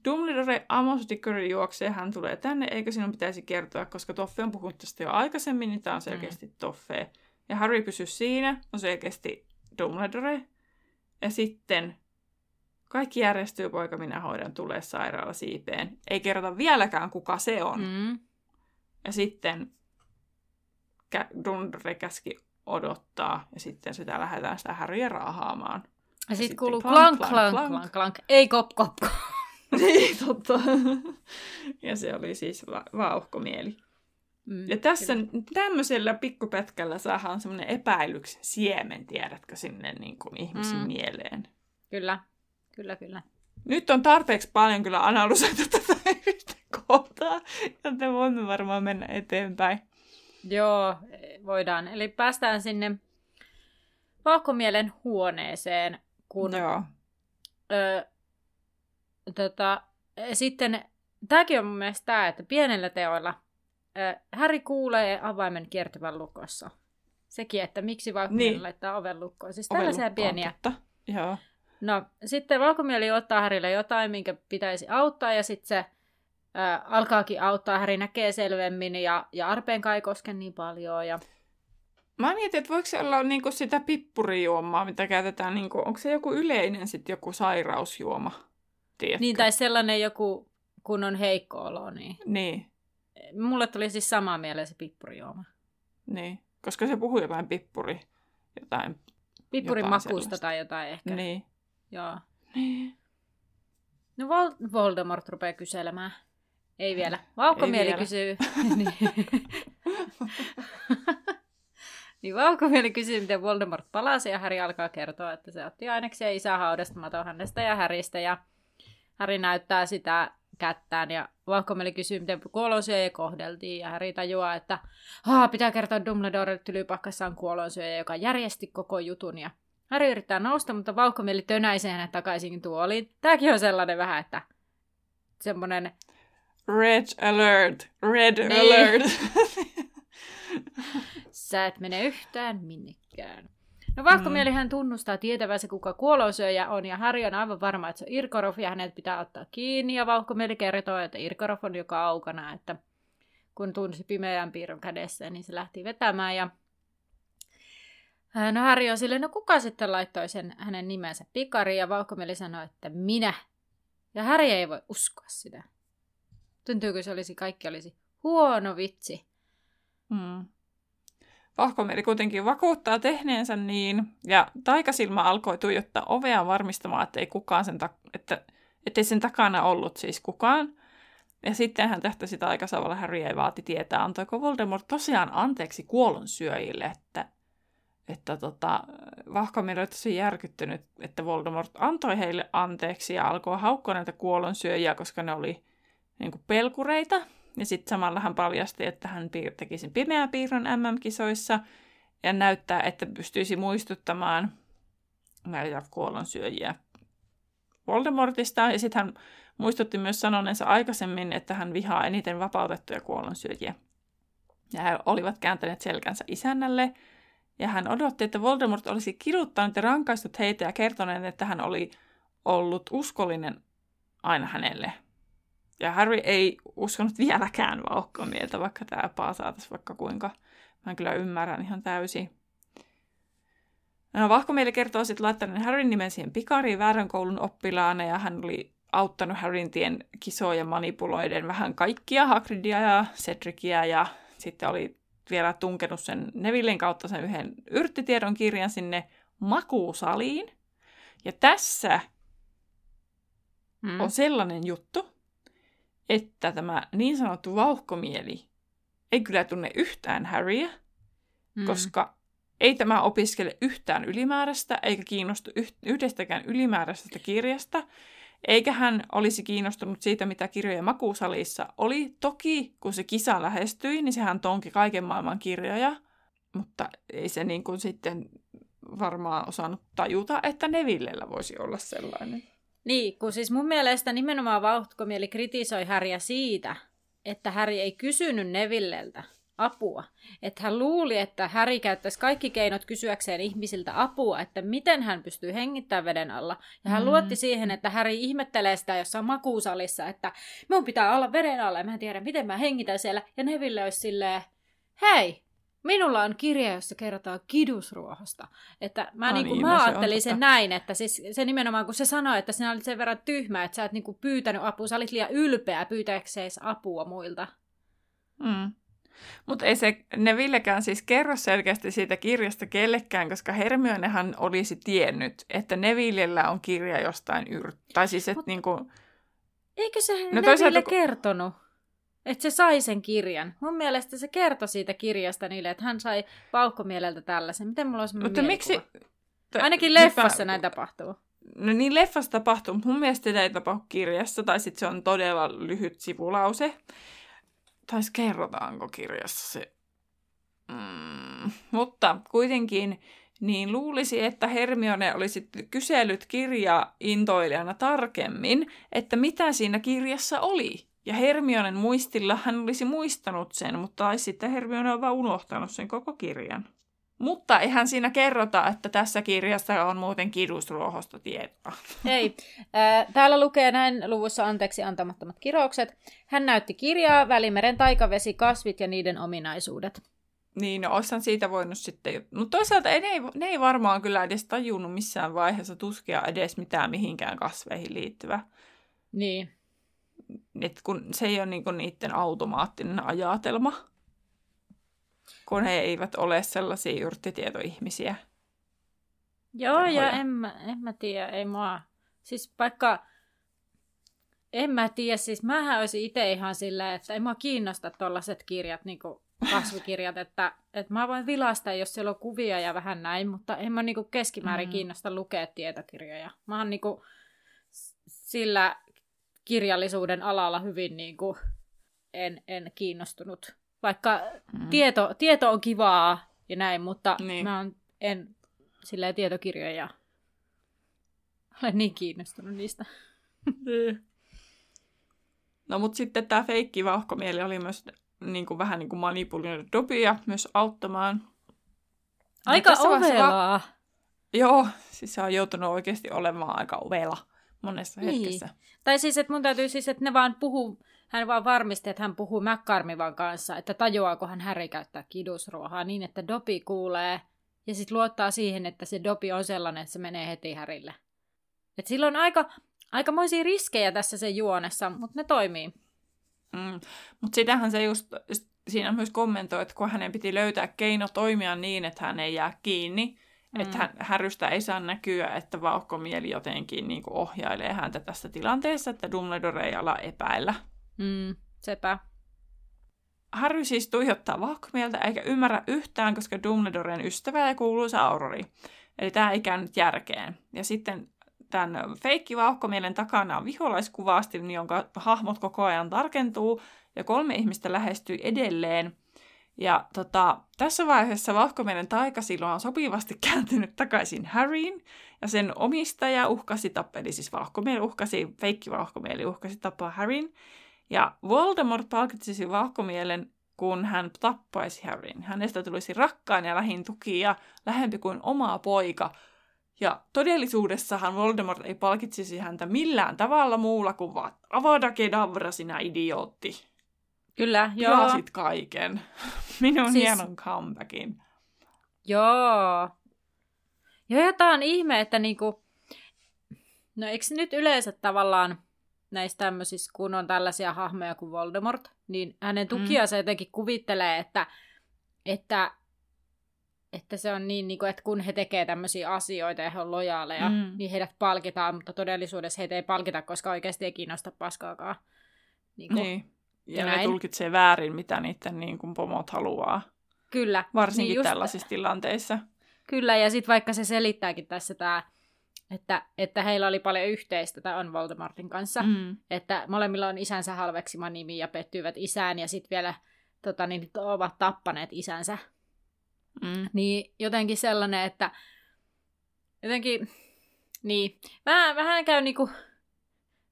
Dumbledore, Amos Dickory juoksee, hän tulee tänne, eikö sinun pitäisi kertoa, koska Toffe on puhunut tästä jo aikaisemmin, niin tämä on selkeästi mm. Toffe. Ja Harry pysyy siinä, on selkeästi Dumbledore. Ja sitten kaikki järjestyy, poika minä hoidan, tulee sairaala siipeen. Ei kerrota vieläkään, kuka se on. Mm. Ja sitten Dumbledore käski odottaa ja sitten sitä lähdetään sitä härjä raahaamaan. Ja, sitten kuuluu klank, klank, klank, klank, klank, klank. ei kop, kop, kop. niin, totta. ja se oli siis va- vauhkomieli. Mm, ja tässä kyllä. tämmöisellä pikkupätkällä saadaan semmoinen epäilyks siemen, tiedätkö, sinne niin kuin ihmisen mm. mieleen. Kyllä, kyllä, kyllä. Nyt on tarpeeksi paljon kyllä analysoitu tätä yhtä kohtaa, joten voimme varmaan mennä eteenpäin. Joo, voidaan. Eli päästään sinne vauhkomielen huoneeseen, kun Joo. Ö, tota, sitten, tämäkin on mun mielestä tämä, että pienellä teoilla ö, Häri kuulee avaimen kiertävän lukossa. Sekin, että miksi vauhkomieli niin. laittaa oven lukkoon. Siis tällaisia pieniä. Totta. Joo. No, sitten valkomieli ottaa Härille jotain, minkä pitäisi auttaa, ja sitten se ää, alkaakin auttaa, Häri näkee selvemmin ja, ja arpeen kai koske niin paljon. Ja... Mä mietin, että voiko se olla niinku sitä pippurijuomaa, mitä käytetään, niinku, onko se joku yleinen sitten joku sairausjuoma? Tiedätkö? Niin, tai sellainen joku, kun on heikko olo, niin... Niin. Mulle tuli siis sama mieleen se pippurijuoma. Niin, koska se puhuu jotain pippuri, jotain Pippurin Jotain makuusta sellaista. tai jotain ehkä. Niin. Joo. niin. No Vol- Voldemort rupeaa kyselemään. Ei vielä. Vauhkomieli vielä. kysyy. niin. niin Vauhkomieli kysyy, miten Voldemort palasi ja Harry alkaa kertoa, että se otti aineksia isän haudasta maton hänestä ja Häristä ja Harry näyttää sitä kättään ja Vauhkomieli kysyy, miten kuolonsyöjä kohdeltiin ja Harry tajuaa, että Haa, pitää kertoa Dumbledore, että Tylypakkassa on kuolonsyöjä, joka järjesti koko jutun ja Harry yrittää nousta, mutta Vauhkomieli tönäisee hänet takaisin tuoliin. Tääkin on sellainen vähän, että semmoinen Red alert! Red Niin. alert! Sä et mene yhtään minnekään. No Vauhkomielihän tunnustaa tietävänsä, kuka kuolonsyöjä on, ja Harry on aivan varma, että se on Irkorov, ja hänet pitää ottaa kiinni, ja Vauhkomieli kertoo, että Irkorov on joka aukana, että kun tunsi pimeän piirron kädessä, niin se lähti vetämään, ja No Harry on silleen, no kuka sitten laittoi sen hänen nimensä pikariin, ja Vauhkomieli sanoi, että minä. Ja Harry ei voi uskoa sitä. Tuntuuko se olisi, kaikki olisi huono vitsi. Mm. Vahkomieli kuitenkin vakuuttaa tehneensä niin, ja taikasilmä alkoi tuijottaa ovea varmistamaan, että ei kukaan sen tak- että, ettei sen takana ollut siis kukaan. Ja sitten hän tähtäsi taikasavalla Harry ei vaati tietää, antoiko Voldemort tosiaan anteeksi kuolonsyöjille, että, että tota, Vahkomieli oli tosi järkyttynyt, että Voldemort antoi heille anteeksi ja alkoi haukkoa näitä kuolonsyöjiä, koska ne oli niin kuin pelkureita. Ja sitten samalla hän paljasti, että hän teki sen pimeän piirron MM-kisoissa ja näyttää, että pystyisi muistuttamaan näitä kuolonsyöjiä Voldemortista. Ja sitten hän muistutti myös sanoneensa aikaisemmin, että hän vihaa eniten vapautettuja kuolonsyöjiä. Ja he olivat kääntäneet selkänsä isännälle. Ja hän odotti, että Voldemort olisi kiduttanut ja rankaistut heitä ja kertoneen, että hän oli ollut uskollinen aina hänelle. Ja Harry ei uskonut vieläkään vauhkomieltä, vaikka tämä paasaa tässä vaikka kuinka. Mä kyllä ymmärrän ihan täysin. No, vahkomieli kertoo sitten laittaneen Harryn nimen siihen pikariin väärän koulun oppilaana ja hän oli auttanut Harryn tien kisoja manipuloiden vähän kaikkia Hagridia ja Cedricia ja sitten oli vielä tunkenut sen Nevillen kautta sen yhden yrttitiedon kirjan sinne makuusaliin. Ja tässä Mm. on sellainen juttu, että tämä niin sanottu vauhkomieli ei kyllä tunne yhtään Harryä, Mm. koska ei tämä opiskele yhtään ylimääräistä, eikä kiinnostu yh- yhdestäkään ylimääräisestä kirjasta, eikä hän olisi kiinnostunut siitä, mitä kirjoja makuusalissa oli. Toki, kun se kisa lähestyi, niin sehän tonki kaiken maailman kirjoja, mutta ei se niin kuin sitten varmaan osannut tajuta, että Nevillellä voisi olla sellainen. Niin, kun siis mun mielestä nimenomaan vauhkomieli kritisoi Häriä siitä, että Häri ei kysynyt Nevilleltä apua. Että hän luuli, että Häri käyttäisi kaikki keinot kysyäkseen ihmisiltä apua, että miten hän pystyy hengittämään veden alla. Ja hän mm. luotti siihen, että Häri ihmettelee sitä jossain makuusalissa, että mun pitää olla veden alla ja mä en tiedä, miten mä hengitän siellä. Ja Neville olisi silleen, hei, Minulla on kirja, jossa kerrotaan kidusruohosta. Että mä, No niin kuin, niin, mä no se ajattelin sen totta. näin, että siis se nimenomaan kun se sanoi, että sinä olit sen verran tyhmä, että sä et niin kuin pyytänyt apua, sä olit liian ylpeä pyytääkseen apua muilta. Mm. Mutta ei se Nevillekään siis kerro selkeästi siitä kirjasta kellekään, koska Hermionehan olisi tiennyt, että Nevillellä on kirja jostain yr... Tai siis, että Mut- niinku... Eikö se No no, Neville toisaalta kertonut, että se sai sen kirjan? Mun mielestä se kertoi siitä kirjasta niille, että hän sai paukkomieleltä tällaisen. Miten mulla olisi Mutta miksi... Ainakin Nyt leffassa mä- näin tapahtuu. No niin, leffassa tapahtuu, mutta mun mielestä sitä ei tapahdu kirjassa, tai sitten se on todella lyhyt sivulause. Tai kerrotaanko kirjassa se? Mm, mutta kuitenkin niin luulisi, että Hermione olisi kysellyt kirjaa intoilijana tarkemmin, että mitä siinä kirjassa oli. Ja Hermionen muistilla hän olisi muistanut sen, mutta tai sitten Hermione on vaan unohtanut sen koko kirjan. Mutta eihän siinä kerrota, että tässä kirjassa on muuten kidusruohosta tietoa. Ei. Ää, Täällä lukee näin luvussa anteeksi antamattomat kiroukset. Hän näytti kirjaa, Välimeren taikavesi, kasvit ja niiden ominaisuudet. Niin, no oishan siitä voinut sitten... Mutta toisaalta ei, ne, ei, ne ei varmaan kyllä edes tajunnut missään vaiheessa tuskia edes mitään mihinkään kasveihin liittyvä. Niin. Et kun se ei ole niinku niiden automaattinen ajatelma, kun he eivät ole sellaisia yrttitietoihmisiä. Joo, terhoja. ja en mä, en mä tiedä, ei mua. Siis vaikka, en mä tiedä, siis mähän olisin itse ihan silleen, että ei mua kiinnosta tollaset kirjat, niin kasvikirjat, että, että mä voin vilasta, jos siellä on kuvia ja vähän näin, mutta en mä niin keskimäärin Mm. kiinnosta lukea tietokirjoja. Mä oon niin sillä kirjallisuuden alalla hyvin niin kuin, en, en kiinnostunut. Vaikka Mm. tieto, tieto on kivaa ja näin, mutta Niin. mä on, en silleen tietokirjoja ole niin kiinnostunut niistä. No mutta sitten tämä feikki vauhkomieli oli myös niin kuin, vähän niin kuin manipuloinut Dobia myös auttamaan. Aika ovelaa. Joo, siis se on joutunut oikeasti olemaan aika ovela monessa Niin. hetkessä. Tai siis, että mun täytyy siis, että ne vaan puhuu, hän vaan varmisti, että hän puhuu McCarmivan kanssa, että tajuaako hän Häri käyttää kidusruohaa niin, että Dopi kuulee, ja sitten luottaa siihen, että se Dopi on sellainen, että se menee heti Härille. Et sillä on aika, aikamoisia riskejä tässä sen juonessa, mutta ne toimii. Mm. Mutta sitähän se just, just siinä myös kommentoi, että kun hänen piti löytää keino toimia niin, että hän ei jää kiinni, mm. että hän, Härystä ei saa näkyä, että vauhkomieli jotenkin niin kuin ohjailee häntä tässä tilanteessa, että Dumbledore ei ala epäillä. Mm, sepä. Harry siis tuijottaa vauhkomieltä eikä ymmärrä yhtään, koska Dumbledoren ystävä ja kuuluisa Aurori. Eli tämä ei käynyt järkeen. Ja sitten tämän feikki vauhkomielen takana on viholaiskuvasti, jonka hahmot koko ajan tarkentuu, ja kolme ihmistä lähestyy edelleen. Ja tota, tässä vaiheessa vauhkomielen taikasilo on sopivasti kääntynyt takaisin Harryin, ja sen omistaja uhkasi tappaa, eli siis vauhkomieli uhkasi, feikki vauhkomieli uhkasi tappaa Harryn, ja Voldemort palkitsisi vauhkomielen, kun hän tappaisi Harryn. Hänestä tulisi rakkaan ja lähin tuki ja lähempi kuin oma poika. Ja todellisuudessahan Voldemort ei palkitsisi häntä millään tavalla muulla kuin vaan avada kedavra, sinä idiootti. Kyllä, joo. Pilasit kaiken. Minun Siis- hienon comebackin. Joo. Joo, ja tää on ihme, että niinku... No eikö nyt yleensä tavallaan näissä tämmöisissä, kun on tällaisia hahmoja kuin Voldemort, niin hänen tukiansa mm. jotenkin kuvittelee, että, että, että se on niin, niin kuin, että kun he tekee tämmöisiä asioita ja he on lojaaleja, Mm. mm. niin heidät palkitaan, mutta todellisuudessa heitä ei palkita, koska oikeasti ei kiinnosta paskaakaan. Niin kuin, Niin. Ja, Ja ne näin. tulkitsee väärin, mitä niiden niin kuin pomot haluaa. Kyllä. Varsinkin niin just- tällaisissa tilanteissa. Kyllä, ja sitten vaikka se selittääkin tässä tämä, että, että heillä oli paljon yhteistä, tämä on Voldemortin kanssa. Mm. että molemmilla on isänsä halveksima nimi ja pettyivät isään ja sitten vielä tota, niin, ovat tappaneet isänsä. Mm. Niin jotenkin sellainen, että jotenkin, niin, vähän, vähän käy niinku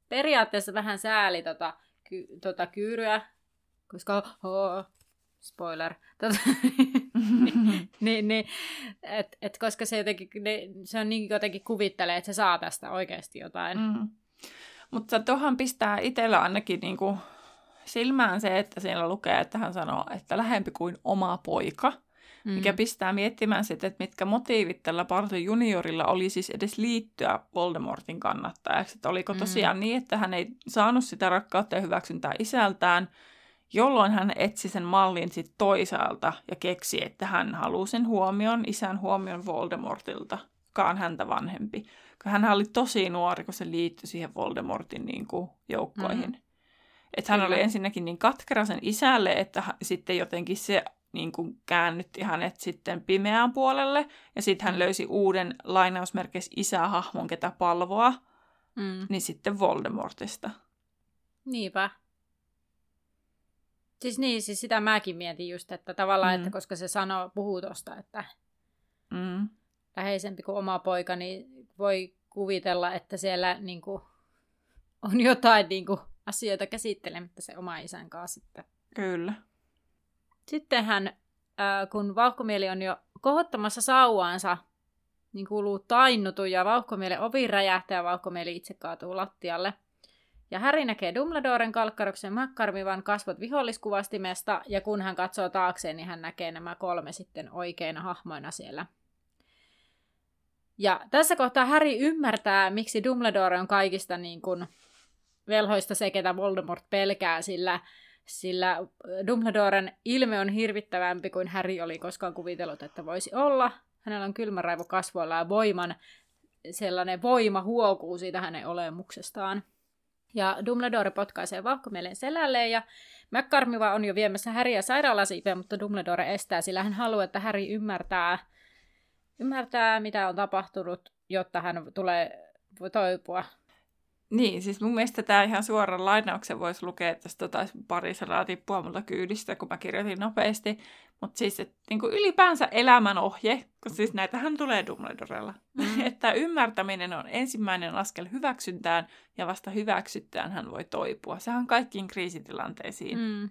periaatteessa vähän sääli tota, ky, tota kyyryä, koska, oh, spoiler, tota, niin, niin, et, et koska se, jotenkin, ne, se on niin jotenkin kuvittelee, että se saa tästä oikeasti jotain. Mm. Mutta tuohon pistää itsellä ainakin niinku silmään se, että siellä lukee, että hän sanoo, että lähempi kuin oma poika. Mm. Mikä pistää miettimään sitten, että mitkä motiivit tällä Barto juniorilla oli siis edes liittyä Voldemortin kannattajaksi. Että oliko Mm. tosiaan niin, että hän ei saanut sitä rakkautta ja hyväksyntää isältään, jolloin hän etsi sen mallin sitten toisaalta ja keksi, että hän haluaa sen huomion, isän huomion Voldemortilta, joka on häntä vanhempi. Hän oli tosi nuori, kun se liittyi siihen Voldemortin niin kuin, joukkoihin. Mm. Että hän Kyllä. oli ensinnäkin niin katkera sen isälle, että hän- sitten jotenkin se niin kuin käännytti hänet sitten pimeään puolelle. Ja sitten hän löysi uuden lainausmerkeissä isähahmon, ketä palvoa, Mm. niin sitten Voldemortista. Niinpä. Siis niin, siis sitä mäkin mietin just, että tavallaan, Mm. mm. että koska se sanoo, puhuu tosta, että Mm. läheisempi kuin oma poika, niin voi kuvitella, että siellä niin kuin, on jotain niin kuin, asioita käsittelemättä se oma isän kanssa sitten. Kyllä. Sittenhän, äh, kun vauhkomieli on jo kohottamassa sauvaansa, niin kuuluu tainnutu ja vauhkomielen ovi räjähtää ja vauhkomieli itse kaatuu lattialle. Ja Harry näkee Dumbledoren kalkkaroksen makkarmivan kasvot viholliskuvastimesta, ja kun hän katsoo taakseen, niin hän näkee nämä kolme sitten oikeina hahmoina siellä. Ja tässä kohtaa Harry ymmärtää, miksi Dumbledore on kaikista niin kuin velhoista se, ketä Voldemort pelkää, sillä sillä Dumbledoren ilme on hirvittävämpi kuin Harry oli koskaan kuvitellut, että voisi olla. Hänellä on kylmä raivo kasvoilla ja voiman, sellainen voima huokuu siitä hänen olemuksestaan. Ja Dumbledore potkaisee vauhkomielen selälleen ja McCarmiva on jo viemässä Häriä sairaalasiipeen, mutta Dumbledore estää, sillä hän haluaa, että Häri ymmärtää, ymmärtää, mitä on tapahtunut, jotta hän tulee toipua. Niin, siis mun mielestä tämä ihan suoran lainauksen voisi lukea, tästä taisi pari sanaa tippua multa kyydistä, kun mä kirjoitin nopeasti. Mutta siis että niin ylipäänsä elämänohje, kun siis näitähän tulee Dumbledorella, mm. että ymmärtäminen on ensimmäinen askel hyväksyntään ja vasta hyväksyttään hän voi toipua. Sehän on kaikkiin kriisitilanteisiin. Mm.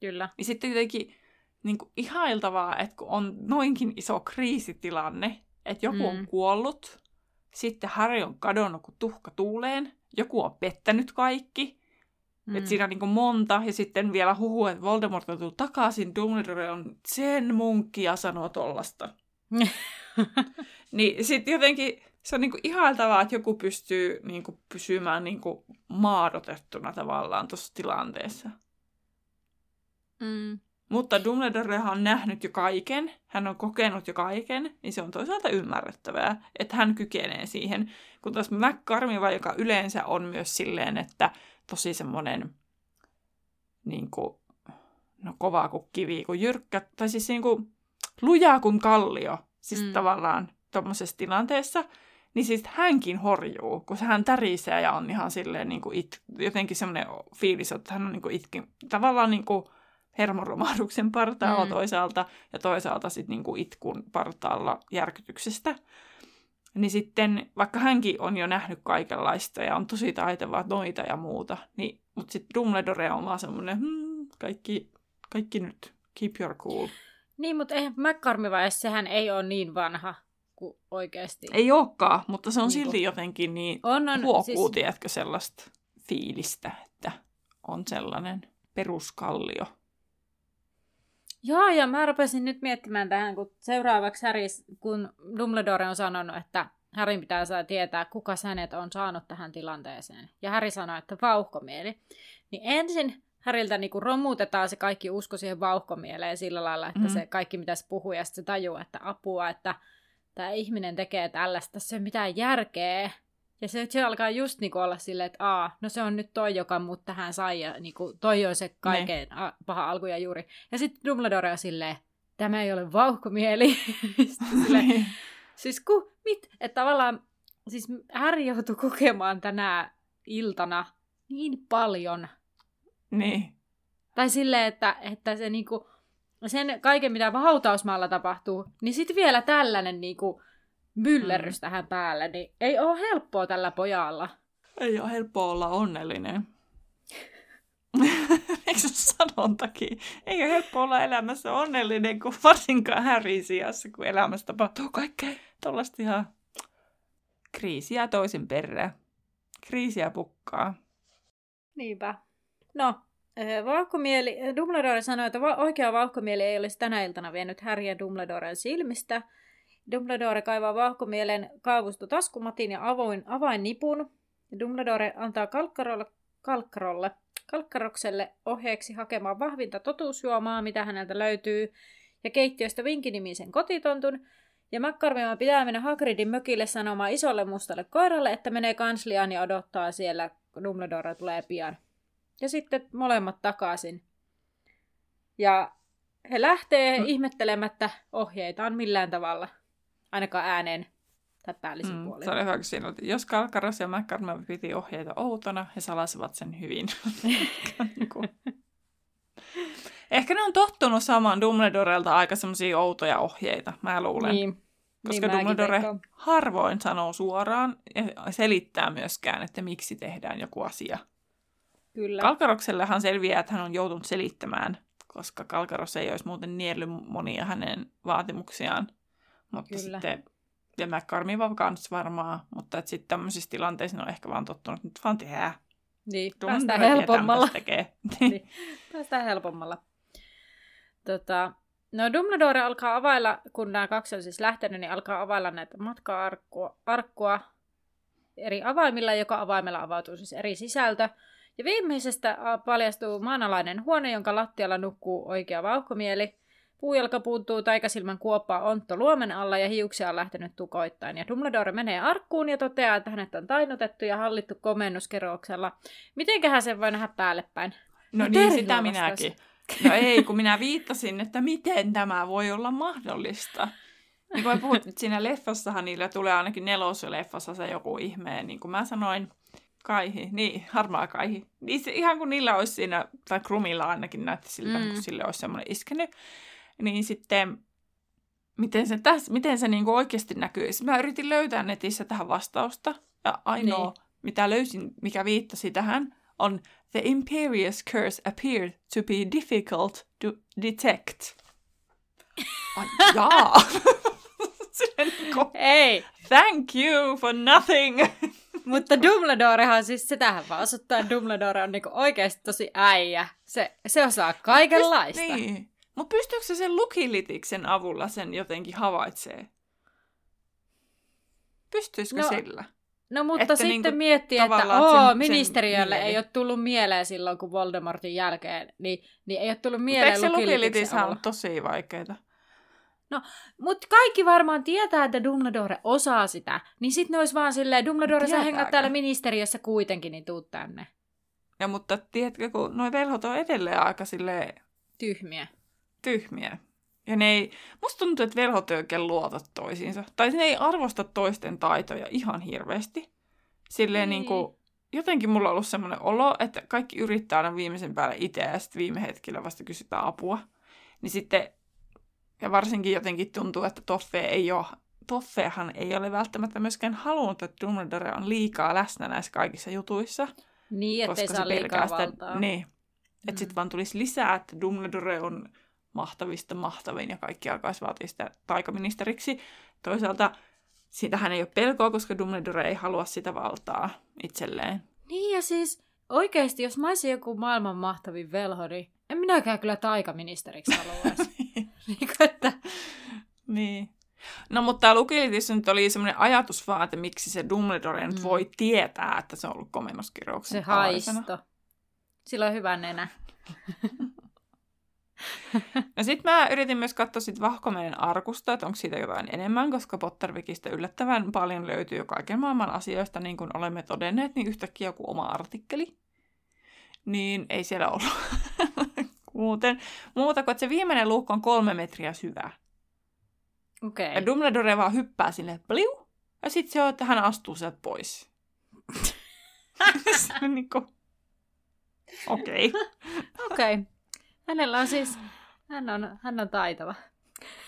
Kyllä. Ja sitten jotenkin niin kuin ihailtavaa, että kun on noinkin iso kriisitilanne, että joku mm. on kuollut, sitten Harry on kadonnut kuin tuhka tuuleen, joku on pettänyt kaikki, Mm. Että siinä on niin monta, ja sitten vielä huhu, että Voldemort on tullut takaisin, Dumbledore on sen munkki ja sanoo tollasta. niin sitten jotenkin se on niin ihailtavaa, että joku pystyy niin kuin, pysymään niin kuin, maadotettuna tavallaan tuossa tilanteessa. Mm. Mutta Dumbledorehan on nähnyt jo kaiken, hän on kokenut jo kaiken, niin se on toisaalta ymmärrettävää, että hän kykenee siihen. Kun taas McCarmiva, joka yleensä on myös silleen, että tosi semmoinen niin kuin, no kovaa kuin kivi, kuin jyrkkä, tai siis niin kuin lujaa kuin kallio, siis mm. tavallaan tuommoisessa tilanteessa, niin siis hänkin horjuu, kun hän tärisee ja on ihan silleen niin kuin it, jotenkin semmoinen fiilis, että hän on niin kuin itki, tavallaan niin kuin hermoromahduksen partaalla mm. toisaalta ja toisaalta sitten niin kuin itkun partaalla järkytyksestä. Niin sitten, vaikka hänkin on jo nähnyt kaikenlaista ja on tosi taitava noita ja muuta, niin, mutta sitten Dumbledore on vaan semmoinen, hmm, kaikki, kaikki nyt, keep your cool. Niin, mutta eihän McCormiva, sehän ei ole niin vanha kuin oikeasti. Ei olekaan, mutta se on niin silti jotenkin niin on, on, huokuu, siis... tiedätkö, sellaista fiilistä, että on sellainen peruskallio. Joo, ja mä rupesin nyt miettimään tähän, kun seuraavaksi Harry, kun Dumbledore on sanonut, että Harry pitää saa tietää, kuka hänet on saanut tähän tilanteeseen. Ja Harry sanoi, että vauhkomieli. Niin ensin Häriltä niinku romutetaan se kaikki usko siihen vauhkomieleen sillä lailla, että mm. se kaikki mitä se puhuu ja sitten se tajuu, että apua, että tämä ihminen tekee tällaista, se ei mitään järkeä. Ja se, se alkaa just niinku olla silleen, että aa, no se on nyt toi, joka mut tähän sai, ja niinku, toi on se kaikkein a, paha alku ja juuri. Ja sitten Dumbledore on silleen, tämä ei ole vauhkomieli. silleen, siis ku, mit? Että tavallaan, siis Harry joutui kokemaan tänä iltana niin paljon. Niin. Tai silleen, että, että se niinku, sen kaiken, mitä hautausmaalla tapahtuu, niin sitten vielä tällainen niinku, myllerrys mm. tähän päälle, niin ei ole helppoa tällä pojalla. Ei ole helppoa olla onnellinen. Eikö se sanontakin? Ei ole helppo olla elämässä onnellinen, kun varsinkaan härin sijassa, kun elämässä tapahtuu kaikkea tuollaista ihan kriisiä toisen perään. Kriisiä pukkaa. Niinpä. No, eh, vauhkomieli, Dumbledore sanoi, että oikea vauhkomieli ei olisi tänä iltana vienyt Harry Dumbledoren silmistä – Dumbledore kaivaa vahkomielen kaavusta taskumatin ja avoin, avainnipun. Dumbledore antaa Kalkkarolle, Kalkkarolle, Kalkkarokselle ohjeeksi hakemaan vahvinta totuusjuomaa, mitä häneltä löytyy, ja keittiöstä vinkinimisen kotitontun. Ja McCormivan pitää mennä Hagridin mökille sanomaan isolle mustalle koiralle, että menee kansliaan ja odottaa siellä, kun Dumbledore tulee pian. Ja sitten molemmat takaisin. Ja he lähtee mm. ihmettelemättä ohjeitaan millään tavalla ainakaan ääneen tai päällisin mm, puolin. Se oli hyvä, kun siinä oli, jos Kalkaros ja McCartman piti ohjeita outona, he salasivat sen hyvin. Niinku. Ehkä ne on tottunut saamaan Dumbledorelta aika semmoisia outoja ohjeita, mä luulen. Niin. Koska niin Dumbledore harvoin sanoo suoraan ja selittää myöskään, että miksi tehdään joku asia. Kyllä. Kalkaroksellehan selviää, että hän on joutunut selittämään, koska Kalkaros ei olisi muuten niellyt monia hänen vaatimuksiaan. Mutta Kyllä. sitten, ja McCarmiva kanssa varmaan, mutta sitten tämmöisissä tilanteissa on ehkä vaan tottunut, että nyt vaan tehdään. Niin, päästään helpommalla. Tekee. niin, päästään helpommalla. Tota, no Dumbledore alkaa availla, kun nämä kaksi on siis lähtenyt, niin alkaa availla näitä matka-arkkua arkkua eri avaimilla, joka avaimella avautuu siis eri sisältö. Ja viimeisestä paljastuu maanalainen huone, jonka lattialla nukkuu oikea vauhkomieli. Puujalka puuttuu taikasilmän kuoppaa Ontto luomen alla ja hiuksia on lähtenyt tukoittain. Ja Dumbledore menee arkkuun ja toteaa, että hänet on tainotettu ja hallittu komennuskerouksella. Mitenköhän sen voi nähdä päälle päin? No niin, sitä minäkin. No ei, kun minä viittasin, että miten tämä voi olla mahdollista. Niin kuin puhuttiin, että siinä leffassahan niillä tulee ainakin leffassa se joku ihmeen, niin kuin mä sanoin, kaihi, niin, harmaa kaihi. Niin se, ihan kuin niillä olisi siinä, tai Krumilla ainakin näytti siltä, mm. kun sille olisi semmoinen iskenyt. Niin sitten, miten se, tässä, miten se niin kuin oikeasti näkyy. Mä yritin löytää netissä tähän vastausta. Ja ainoa, niin. mitä löysin, mikä viittasi tähän, on The Imperious Curse appeared to be difficult to detect. Ai, jaa. niin kuin, Ei. Thank you for nothing. Mutta Dumbledorehan siis, sitähän vaan osoittaa, Dumbledore on niinku oikeasti tosi äijä. Se, se osaa kaikenlaista. Pyst- niin. Mutta pystyykö se sen lukilitiksen avulla sen jotenkin havaitsee? Pystyisikö no, sillä? No mutta että sitten niinku, miettii, että oo, sen, ministeriölle sen ei ole tullut mieleen silloin, kun Voldemortin jälkeen, niin, niin ei ole tullut mieleen Mutta eikö se lukilitis on tosi vaikeita? No, mutta kaikki varmaan tietää, että Dumbledore osaa sitä. Niin sitten ne olisi vaan silleen, Dumbledore, sä hengät täällä ministeriössä kuitenkin, niin tuu tänne. Ja mutta tiedätkö, kun noi velhot on edelleen aika silleen... Tyhmiä. Tyhmiä. Ja ne ei, musta tuntuu, että velhot ei oikein luota toisiinsa. Tai ne ei arvosta toisten taitoja ihan hirveästi. Silleen niin. niin kuin, jotenkin mulla on ollut semmoinen olo, että kaikki yrittää aina viimeisen päälle itse ja sitten viime hetkellä vasta kysytään apua. Niin sitten ja varsinkin jotenkin tuntuu, että Toffe ei ole, Toffehan ei ole välttämättä myöskään halunnut, että Dumbledore on liikaa läsnä näissä kaikissa jutuissa. Niin, ettei saa liikaa sitä, valtaa. Niin, että mm. sitten vaan tulisi lisää, että Dumbledore on mahtavista mahtavin ja kaikki alkaisi vaatia sitä taikaministeriksi. Toisaalta siitähän ei ole pelkoa, koska Dumbledore ei halua sitä valtaa itselleen. Niin ja siis oikeasti, jos mä olisin joku maailman mahtavin velhori, en minäkään kyllä taikaministeriksi haluaisi. niin että... niin. No mutta tämä Lukilitis nyt oli semmoinen ajatus vaan, että miksi se Dumbledore nyt mm. voi tietää, että se on ollut komennuskirjouksen Se haisto. Sillä on hyvä nenä. no sit mä yritin myös katsoa sit Vahkomenen arkusta, että onko siitä jotain enemmän, koska Pottervikistä yllättävän paljon löytyy kaiken maailman asioista, niin kuin olemme todenneet, niin yhtäkkiä joku oma artikkeli. Niin ei siellä ollut muuten muuta kuin, että se viimeinen luukku on kolme metriä syvä. Okei. Okay. Ja Dumbledore vaan hyppää sinne pliu, ja sitten se on, että hän astuu sieltä pois. se on niinku... Okei. Okay. Okei. Okay. Hänellä on siis... Hän on, hän on taitava.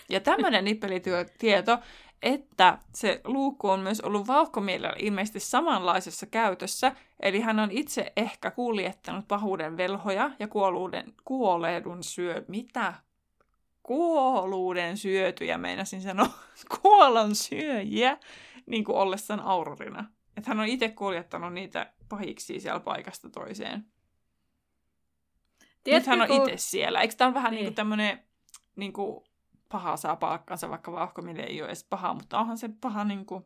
Ja tämmöinen nippelitieto, että se luukku on myös ollut vauhkomielellä ilmeisesti samanlaisessa käytössä, eli hän on itse ehkä kuljettanut pahuuden velhoja ja kuoluuden, kuoleedun syö... Mitä? Kuoluuden syötyjä, meinasin sanoa. Kuolon syöjiä, niin kuin ollessaan aurorina. Että hän on itse kuljettanut niitä pahiksi siellä paikasta toiseen. Tiedätkö, Nyt hän on kun... itse siellä. Eikö tämä ole vähän niin. niin kuin tämmöinen niin kuin paha saa palkkansa, vaikka vauhkomille ei ole edes paha, mutta onhan se paha niin kuin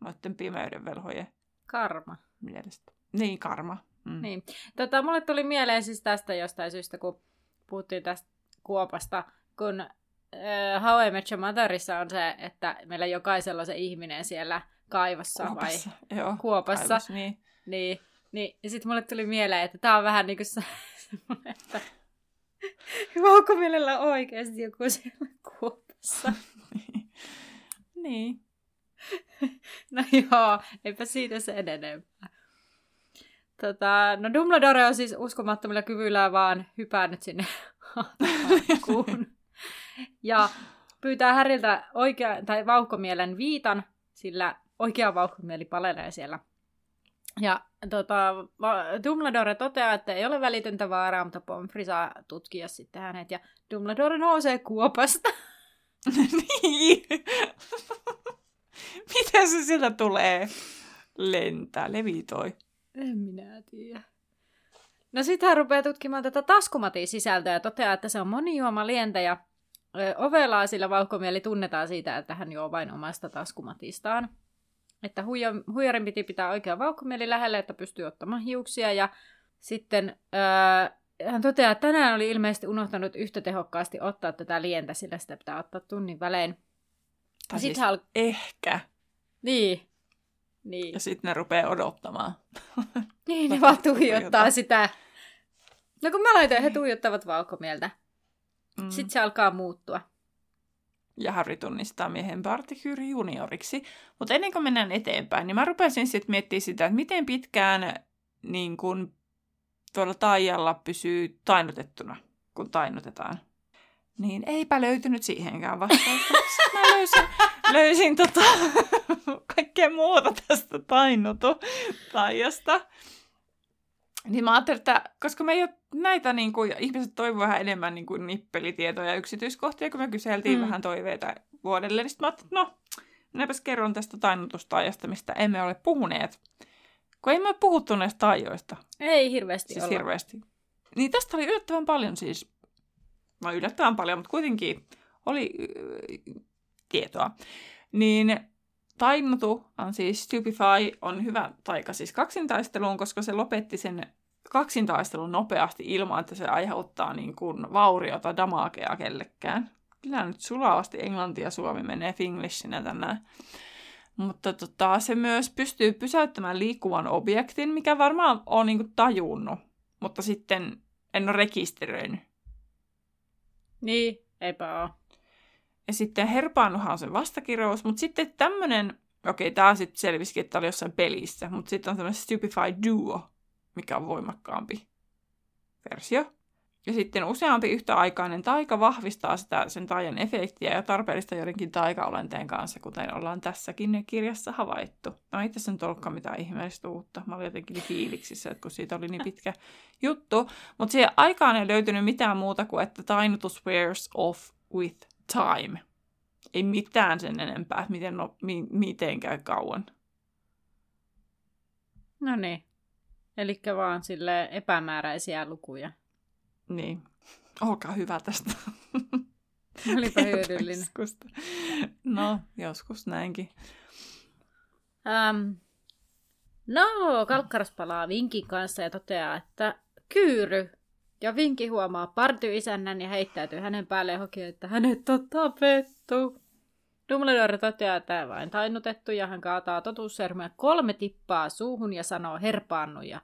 noiden pimeyden velhojen Karma. mielestä. Niin, karma. Mm. Niin. Tota, mulle tuli mieleen siis tästä jostain syystä, kun puhuttiin tästä kuopasta, kun äh, How I Met Your Motherissa on se, että meillä jokaisella on se ihminen siellä kaivossa kuopassa. vai Joo, kuopassa. Kaivos, niin. Niin, niin. Ja sitten mulle tuli mieleen, että tämä on vähän niin kuin semmoinen, että Vaukomielellä on oikeasti joku siellä kuopassa. niin. no joo, eipä siitä se enempää. Tota, no Dumbledore on siis uskomattomilla kyvyillä vaan hypännyt sinne kuun. ja pyytää Häriltä oikea, tai vauhkomielen viitan, sillä oikea vauhkomieli palelee siellä ja tota, Dumbledore toteaa, että ei ole välitöntä vaaraa, mutta Pomfrey saa tutkia sitten hänet. Ja Dumbledore nousee kuopasta. niin. Miten se sieltä tulee lentää, levitoi? En minä tiedä. No sitten hän rupeaa tutkimaan tätä taskumatin sisältöä ja toteaa, että se on monijuoma lientä ja ovelaa, sillä vauhkomieli tunnetaan siitä, että hän juo vain omasta taskumatistaan että huijarin piti pitää oikea vauhkomieli lähelle, että pystyy ottamaan hiuksia ja sitten öö, hän toteaa, että tänään oli ilmeisesti unohtanut yhtä tehokkaasti ottaa tätä lientä, sillä sitä pitää ottaa tunnin välein. Tai Sit siis hän al- ehkä. Niin. Niin. Ja sitten ne rupeaa odottamaan. Niin, ne vaan tuijottaa sitä. No kun mä laitoin, he tuijottavat valkomieltä. Mm. Sitten se alkaa muuttua. Ja Harry tunnistaa miehen Bartikyri junioriksi. Mutta ennen kuin mennään eteenpäin, niin mä rupesin sitten miettimään sitä, että miten pitkään niin kun tuolla taijalla pysyy tainnutettuna, kun tainnutetaan. Niin eipä löytynyt siihenkään vastausta. Mä löysin, löysin tota, kaikkea muuta tästä tainnutu taijasta. Niin mä ajattelin, että koska me ei ole näitä, niin kuin, ihmiset toivovat vähän enemmän niin kuin nippelitietoja ja yksityiskohtia, kun me kyseltiin Mm. vähän toiveita vuodelle, niin sitten mä ajattelin, että no, minäpäs kerron tästä tainnutustaajasta, mistä emme ole puhuneet. Kun ei me ole puhuttu näistä taajoista, Ei hirveästi siis olla. hirveästi. Niin tästä oli yllättävän paljon siis, no yllättävän paljon, mutta kuitenkin oli äh, tietoa. Niin tainnutu siis Stupefy on hyvä taika siis kaksintaisteluun, koska se lopetti sen kaksintaistelun nopeasti ilman, että se aiheuttaa niin kuin vauriota, damakea kellekään. Kyllä nyt sulavasti englanti ja suomi menee finglishinä tänään. Mutta tota, se myös pystyy pysäyttämään liikkuvan objektin, mikä varmaan on niin tajunnut, mutta sitten en ole rekisteröinyt. Niin, eipä oo. Ja sitten herpaannuhan on se vastakirous, mutta sitten tämmönen, okei, tää sitten selvisikin, että oli jossain pelissä, mutta sitten on tämmöinen Stupefy Duo, mikä on voimakkaampi versio. Ja sitten useampi yhtäaikainen taika vahvistaa sitä sen taian efektiä ja tarpeellista joidenkin taikaolenteen kanssa, kuten ollaan tässäkin kirjassa havaittu. No ei tässä nyt ollutkaan mitään ihmeellistä uutta. Mä olin jotenkin fiiliksissä, että kun siitä oli niin pitkä juttu. Mutta siihen aikaan ei löytynyt mitään muuta kuin, että tainnutus wears off with time. Ei mitään sen enempää, miten, no, mi, mitenkään kauan. No niin. Eli vaan sille epämääräisiä lukuja. Niin. Olkaa hyvä tästä. Olipa hyödyllinen. No, joskus näinkin. Ähm, no, Kalkkaras palaa Vinkin kanssa ja toteaa, että Kyyry. Ja Vinki huomaa partyisännän ja heittäytyy hänen päälleen hoki, että hänet on tapettu. Dumbledore toteaa, että vain tainnutettu ja hän kaataa totuussermua kolme tippaa suuhun ja sanoo herpaannu. Ja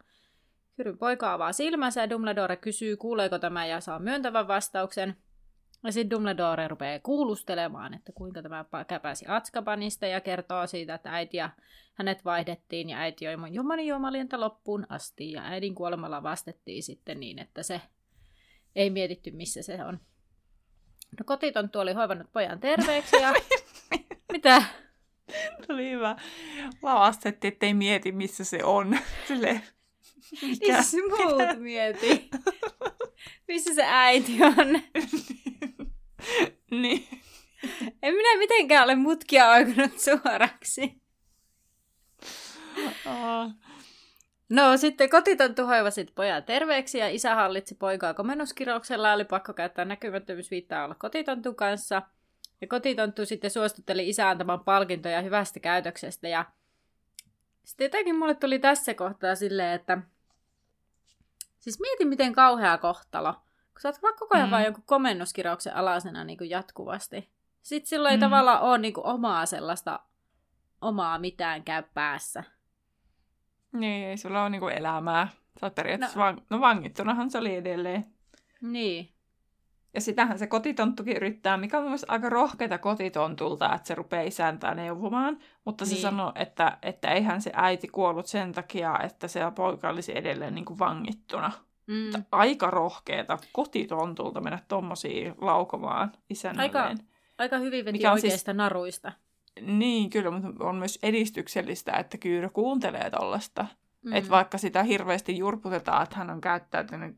Kyryn poika avaa silmänsä ja Dumbledore kysyy, kuuleeko tämä ja saa myöntävän vastauksen. Ja sitten Dumbledore rupeaa kuulustelemaan, että kuinka tämä pääsi Atskabanista ja kertoo siitä, että äiti ja hänet vaihdettiin ja äiti joi jomani juomalientä loppuun asti ja äidin kuolemalla vastettiin sitten niin, että se ei mietitty missä se on. No kotitonttu oli hoivannut pojan terveeksi ja... Mitä? Oli hyvä. Lavastettiin, ettei mieti, missä se on. Sille, mikä? Muut mieti? missä se äiti on? niin. En minä mitenkään ole mutkia oikunut suoraksi. No sitten kotitonttu hoivasi pojan terveeksi ja isä hallitsi poikaa komennuskirouksella. Oli pakko käyttää näkymättömyysviittaa olla kotitontun kanssa. Ja kotitonttu sitten suostutteli isää antamaan palkintoja hyvästä käytöksestä. Ja sitten jotenkin mulle tuli tässä kohtaa silleen, että siis mieti miten kauhea kohtalo. Kun sä oot vaan koko ajan mm. Vaan jonkun komennuskirauksen alasena niin kuin jatkuvasti. Sitten silloin ei Mm. tavallaan ole niin kuin omaa sellaista omaa mitään käy päässä. Niin, ei sulla ole niinku elämää. Sä oot periaatteessa No. no. Van... no vangittunahan se oli edelleen. Niin. Ja sitähän se kotitonttukin yrittää, mikä on myös aika rohkeita kotitontulta, että se rupeaa isäntää neuvomaan. Mutta se Niin. sanoo, että, että eihän se äiti kuollut sen takia, että se poika olisi edelleen niin kuin vangittuna. Mm. Aika rohkeeta kotitontulta mennä tommosiin laukomaan isännälleen. Aika hyvin veti Mikä on siis- oikeista naruista. Niin, kyllä, mutta on myös edistyksellistä, että Kyyrö kuuntelee tollasta. Mm. Mm. Että vaikka sitä hirveästi jurputetaan, että hän on käyttäytynyt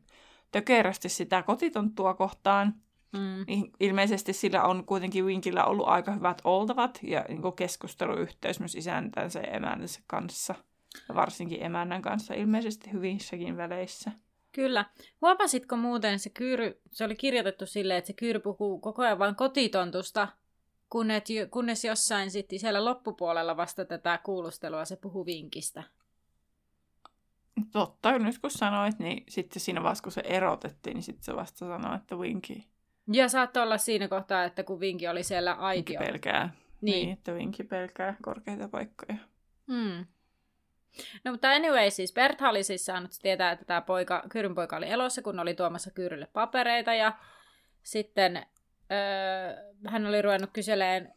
tökerästi sitä kotitonttua kohtaan, Mm. niin ilmeisesti sillä on kuitenkin Winkillä ollut aika hyvät oltavat ja niin keskusteluyhteys myös isäntänsä ja emännänsä kanssa. Ja varsinkin emännän kanssa ilmeisesti hyvissäkin väleissä. Kyllä. Huomasitko muuten se kyyry, se oli kirjoitettu silleen, että se kyyry puhuu koko ajan vain kotitontusta, kunnes, kunnes jossain sitten siellä loppupuolella vasta tätä kuulustelua se puhuu vinkistä. Totta, nyt kun sanoit, niin sitten siinä vaiheessa, kun se erotettiin, niin sitten se vasta sanoi, että Winky. Ja saattoi olla siinä kohtaa, että kun Vinki oli siellä Winky aitio. pelkää. Niin. niin. että Winky pelkää korkeita paikkoja. Hmm. No mutta anyway, siis Bertha oli siis saanut tietää, että tämä poika, Kyryn poika oli elossa, kun oli tuomassa Kyrylle papereita ja sitten öö, hän oli ruvennut kyseleen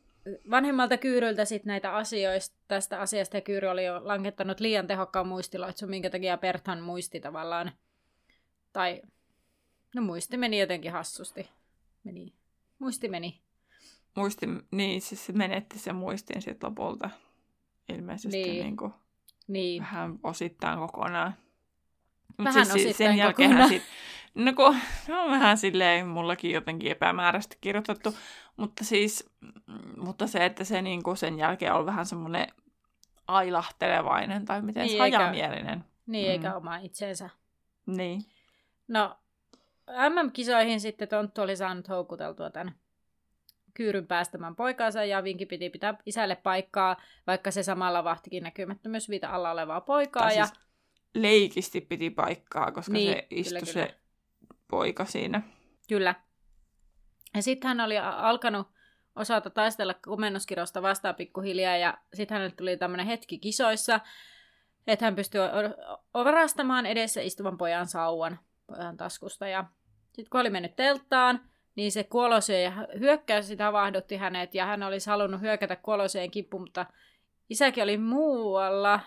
vanhemmalta Kyyryltä sit näitä asioista, tästä asiasta ja Kyyry oli jo lankettanut liian tehokkaan muistiloitsun, minkä takia Berthan muisti tavallaan, tai no muisti meni jotenkin hassusti. Meni. Muisti meni. Muisti, niin, siis se menetti sen muistin sitten lopulta. Ilmeisesti niin. Niin kuin, Niin. vähän osittain kokonaan. Mut Vähän si- osittain sen jälkeen. Sit, no kun, on vähän silleen mullakin jotenkin epämääräisesti kirjoitettu, mutta siis, mm, mutta se, että se niin kuin sen jälkeen on vähän semmoinen ailahtelevainen tai miten Niin, niin, eikä- hajamielinen. Niin, Mm. eikä oma itsensä. Niin. No, MM-kisoihin sitten Tonttu oli saanut houkuteltua tämän Kyyryn päästämään poikaansa ja Vinki piti pitää isälle paikkaa, vaikka se samalla vahtikin näkymättömyysviita alla olevaa poikaa. Tai ja... siis leikisti piti paikkaa, koska Niin, se istui kyllä, se poika siinä. Kyllä. Ja sitten hän oli alkanut osata taistella komennuskirosta vastaan pikkuhiljaa ja sitten hänelle tuli tämmöinen hetki kisoissa, että hän pystyi varastamaan edessä istuvan pojan sauvan pojan taskusta. Ja sitten kun oli mennyt telttaan, niin se kuoloseen hyökkäys sitä havahdutti hänet ja hän olisi halunnut hyökätä kuoloseen kimppuun, mutta isäkin oli muualla,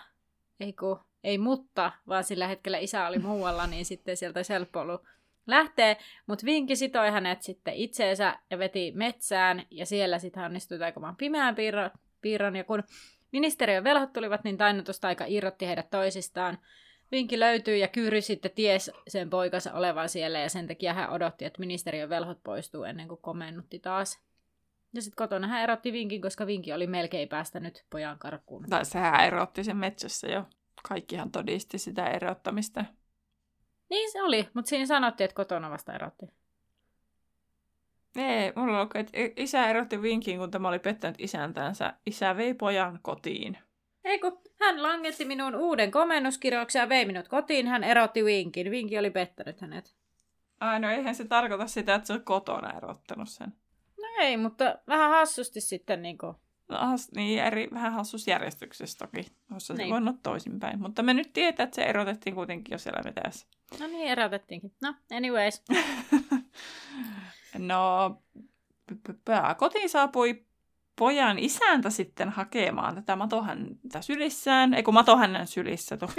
ei kun, ei mutta, vaan sillä hetkellä isä oli muualla, niin sitten sieltä ollut lähteä, mutta Vinki sitoi hänet sitten itseensä ja veti metsään, ja siellä sitten hän onnistui taikomaan pimeän piirron, piirron, ja kun ministeriön velhot tulivat, niin tainnutustaika irrotti heidät toisistaan. Vinki löytyi ja Kyyri sitten ties sen poikansa olevan siellä, ja sen takia hän odotti, että ministeriön velhot poistuu ennen kuin komennutti taas. Ja sitten kotona hän erotti Vinkin, koska Vinki oli melkein päästänyt pojan karkuun. Tai sehän erotti sen metsässä jo. Kaikkihan todisti sitä erottamista. Niin se oli, mutta siinä sanottiin, että kotona vasta erotti. Ei, mulla on, että isä erotti vinkin, kun tämä oli pettänyt isäntänsä. Isä vei pojan kotiin. Ei kun hän langetti minun uuden komennuskirjauksen ja vei minut kotiin, hän erotti Winkin. Winki oli pettänyt hänet. Ai no eihän se tarkoita sitä, että se on kotona erottanut sen. No ei, mutta vähän hassusti sitten niinku. No, has, niin, eri, vähän hassusjärjestyksessä toki. Olisi Niin. voinut toisinpäin. Mutta me nyt tietää, että se erotettiin kuitenkin jo siellä metässä. No niin, erotettiinkin. No, anyways. no, kotiin saapui pojan isäntä sitten hakemaan tätä matohäntä sylissään. Ei kun matohännän sylissä. To.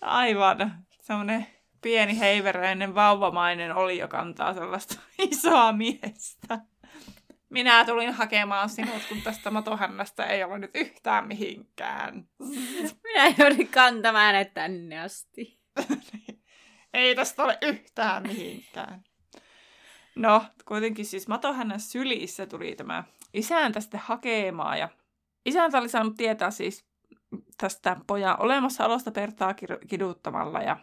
Aivan. Semmoinen pieni heiveröinen vauvamainen oli jo kantaa sellaista isoa miestä. Minä tulin hakemaan sinut, kun tästä matohännästä ei ole nyt yhtään mihinkään. Minä joudun kantamaan hänet tänne asti. ei tästä ole yhtään mihinkään. No, kuitenkin siis Matohännän sylissä tuli tämä isäntä sitten hakemaan. Ja isäntä oli saanut tietää siis tästä pojan olemassaolosta Pertaa kiduttamalla. Ja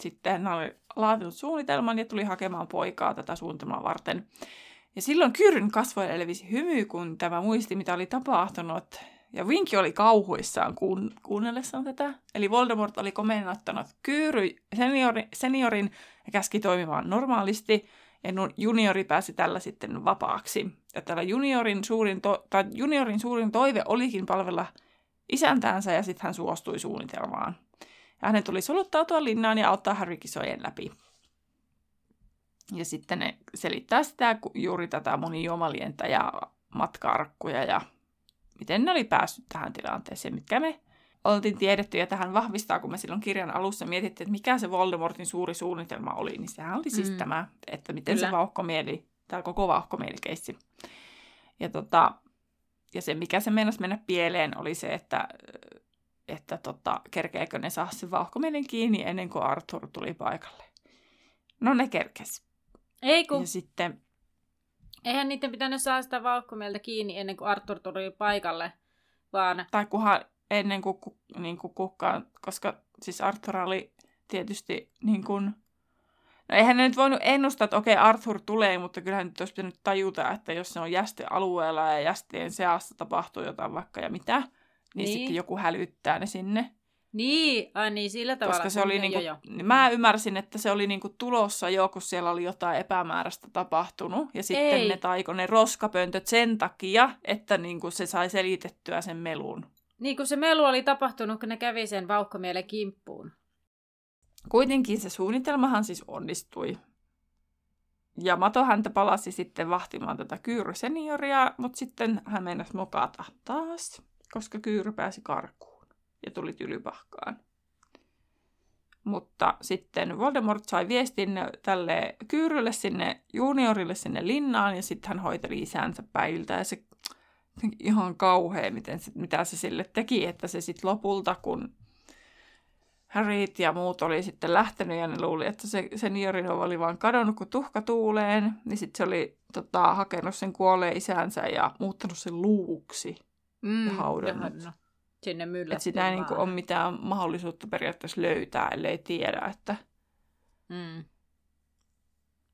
sitten hän oli laatinut suunnitelman ja tuli hakemaan poikaa tätä suunnitelmaa varten. Ja silloin Kyryn kasvoille levisi hymy, kun tämä muisti, mitä oli tapahtunut. Ja Vinki oli kauhuissaan kuun, kuunnellessaan tätä. Eli Voldemort oli komennattanut Kyyry seniori, seniorin ja käski toimimaan normaalisti. Ja juniori pääsi tällä sitten vapaaksi. Ja tällä juniorin suurin, to- tai juniorin suurin toive olikin palvella isäntäänsä ja sitten hän suostui suunnitelmaan. Ja hänen tuli soluttautua linnaan ja auttaa Harry kisojen läpi. Ja sitten ne selittää sitä juuri tätä monijuomalientä ja matkaarkkuja ja miten ne oli päässyt tähän tilanteeseen, mitkä me oltiin tiedetty. Ja tähän vahvistaa, kun me silloin kirjan alussa mietittiin, että mikä se Voldemortin suuri suunnitelma oli, niin sehän oli siis mm. tämä, että miten Kyllä. se vauhkomieli, tämä koko vauhkomielikeissi. Ja, tota, ja se, mikä se meinasi mennä pieleen, oli se, että, että tota, kerkeekö ne saa sen vauhkomielen kiinni ennen kuin Arthur tuli paikalle. No ne kerkesi. Ei kun, Ja sitten, eihän niiden pitänyt saada sitä vauhkomieltä kiinni ennen kuin Arthur tuli paikalle, vaan tai kunhan ennen kuin, ku, niin kuin kukaan, koska siis Arthur oli tietysti niin kuin, no eihän ne nyt voinut ennustaa, että okei Arthur tulee, mutta kyllähän nyt olisi pitänyt tajuta, että jos se on jästealueella ja jästeen seassa tapahtuu jotain vaikka ja mitä, niin, Niin. sitten joku hälyttää ne sinne. Niin, ai niin, sillä tavalla. Koska se oli niinku, joo. niin mä ymmärsin, että se oli niinku tulossa jo, kun siellä oli jotain epämääräistä tapahtunut. Ja sitten Ei. ne taiko ne roskapöntöt sen takia, että niinku se sai selitettyä sen melun. Niin, kun se melu oli tapahtunut, kun ne kävi sen vauhkomielen kimppuun. Kuitenkin se suunnitelmahan siis onnistui. Ja Mato häntä palasi sitten vahtimaan tätä Kyyry senioria, mutta sitten hän meinasi mokata taas, koska Kyyry pääsi karkuun ja tuli tylypahkaan. Mutta sitten Voldemort sai viestin tälle Kyyrylle sinne juniorille sinne linnaan ja sitten hän hoiteli isänsä päiltä ja se ihan kauhea, miten, se- mitä se sille teki, että se sitten lopulta, kun Harryt ja muut oli sitten lähtenyt ja ne luuli, että se seniorinova oli vaan kadonnut kuin tuhka tuuleen, niin sitten se oli tota, hakenut sen kuolleen isänsä ja muuttanut sen luuksi. Mm, no, sinne myllättiin Että sitä ei niinku ole mitään mahdollisuutta periaatteessa löytää, ellei tiedä, että Mm.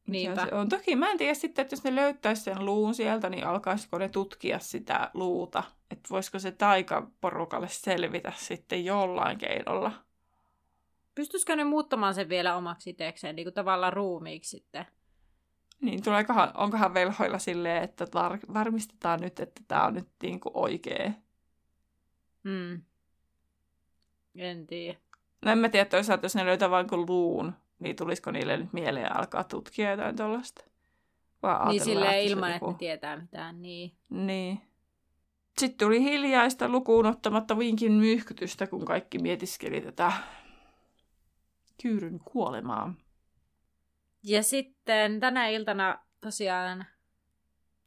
Niinpä. se on. Toki mä en tiedä sitten, että jos ne löytäisi sen luun sieltä, niin alkaisiko ne tutkia sitä luuta. Että voisiko se taikaporukalle selvitä sitten jollain keinolla. Pystyisikö ne muuttamaan sen vielä omaksi itsekseen, niin kuin tavallaan ruumiiksi sitten? Niin tuleekohan, onkohan velhoilla silleen, että tar- varmistetaan nyt, että tämä on nyt niinku oikea. Mm. En tiedä. No en mä tiedä toisaalta, jos ne löytää vain kuin luun, niin tulisiko niille nyt mieleen alkaa tutkia jotain tuollaista. Niin silleen ilman, joku- että ne tietää mitään. Niin. Niin. Sitten tuli hiljaista lukuun ottamatta vinkin myyhkytystä, kun kaikki mietiskeli tätä kyyryn kuolemaa. Ja sitten tänä iltana tosiaan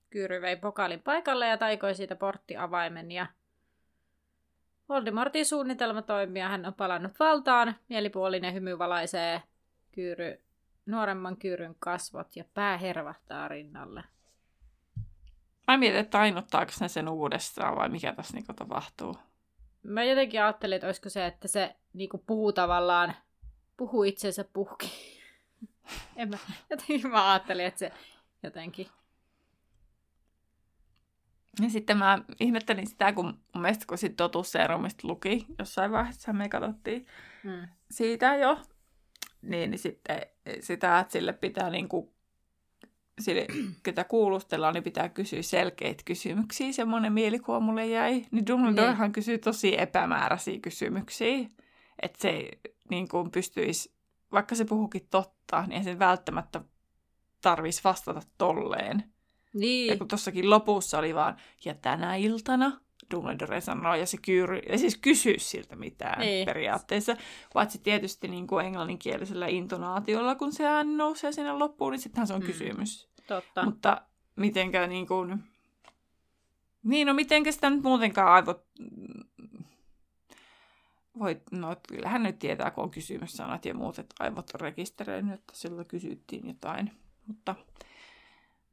Kyyry vei pokaalin paikalle ja taikoi siitä porttiavaimen ja Voldemortin suunnitelma toimii ja hän on palannut valtaan. Mielipuolinen hymy valaisee Kyyry, nuoremman Kyyryn kasvot ja pää hervahtaa rinnalle. Mä mietin, että tainnuttaako ne sen uudestaan vai mikä tässä niinku tapahtuu. Mä jotenkin ajattelin, että olisiko se, että se niinku puhuu tavallaan, puhuu itsensä puhki. En mä, jotenkin mä ajattelin, että se jotenkin. Ja sitten mä ihmettelin sitä, kun mun mielestä kun sit totuusseerumista luki, jossain vaiheessa me katsottiin Mm. siitä jo, niin, niin sitten sitä, että sille pitää niinku, sille, ketä kuulustellaan, niin pitää kysyä selkeitä kysymyksiä. Semmoinen mielikuva mulle jäi. Niin Dumbledorehan kysyy tosi epämääräisiä kysymyksiä. Että se ei niin kuin pystyisi, vaikka se puhukin totta, niin ei sen välttämättä tarvitsisi vastata tolleen. Ja Niin, kun tossakin lopussa oli vaan, ja tänä iltana Dumbledore sanoo, ja se kyyry, ja siis kysyy siltä mitään Niin. periaatteessa. Paitsi tietysti niin kuin englanninkielisellä intonaatiolla, kun se ääni nousee sinne loppuun, niin sittenhän se on Mm. kysymys. totta. Mutta mitenkä niin kuin... Niin, no mitenkä sitä nyt muutenkaan aivot... Voi, no kyllähän nyt tietää, kun on kysymyssanat ja muut, että aivot on rekisteröinyt, että silloin kysyttiin jotain. Mutta,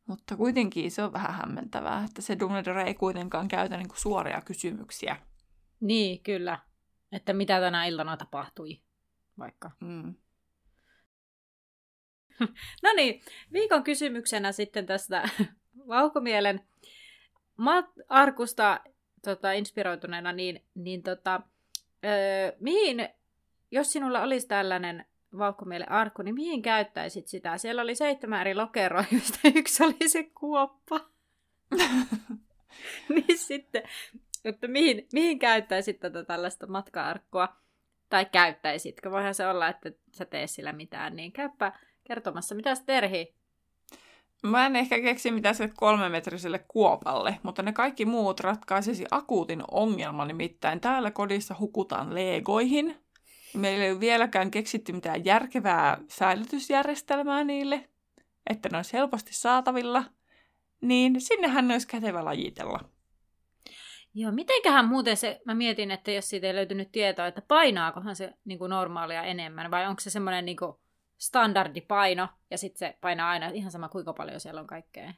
mutta kuitenkin se on vähän hämmentävää, että se Dumbledore ei kuitenkaan käytä niin kuin suoria kysymyksiä. Niin, kyllä. Että mitä tänä iltana tapahtui, vaikka. Mm. No niin, viikon kysymyksenä sitten tästä Vauhkomielen mat- arkusta tota, inspiroituneena, niin, niin tota, öö, mihin, jos sinulla olisi tällainen Vauhkomielen arkku, niin mihin käyttäisit sitä? Siellä oli seitsemän eri lokeroa, joista yksi oli se kuoppa. niin sitten, että mihin, mihin käyttäisit tätä tällaista matka-arkkua? Tai käyttäisitkö? Voihan se olla, että sä tee sillä mitään, niin käypä kertomassa. Mitäs Terhi? Mä en ehkä keksi mitään sille kolmemetriselle kuopalle, mutta ne kaikki muut ratkaisisi akuutin ongelman, nimittäin täällä kodissa hukutaan legoihin. Meillä ei ole vieläkään keksitty mitään järkevää säilytysjärjestelmää niille, että ne olisi helposti saatavilla, niin sinnehän ne olisi kätevä lajitella. Joo, mitenköhän muuten se, mä mietin, että jos siitä ei löytynyt tietoa, että painaakohan se niin kuin normaalia enemmän, vai onko se semmoinen niin kuin standardipaino, ja sitten se painaa aina ihan sama kuinka paljon siellä on kaikkea.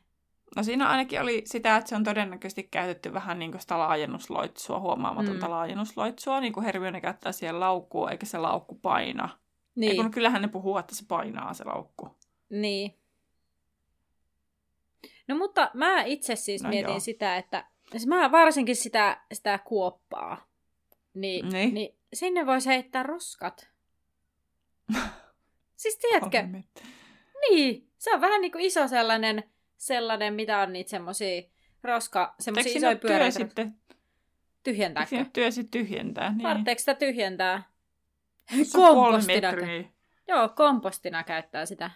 No siinä ainakin oli sitä, että se on todennäköisesti käytetty vähän niin kuin sitä laajennusloitsua, huomaamatonta Mm. laajennusloitsua, niin kuin Hermione käyttää siihen laukkuun, eikä se laukku paina. Niin. Niin, Kun kyllähän ne puhuu, että se painaa se laukku. niin. No mutta mä itse siis No mietin joo. sitä, että siis mä varsinkin sitä, sitä kuoppaa. niin, Niin. niin sinne voisi heittää roskat. siis tiedätkö, niin, se on vähän niin kuin iso sellainen, sellainen mitä on niitä semmosia roska, siinä isoja pyöreitä. sitten? Tyhjentääkö? siinä työ sitten tyhjentää? Niin. Tarvitseeko sitä tyhjentää? Kompostina. Joo, kompostina käyttää sitä.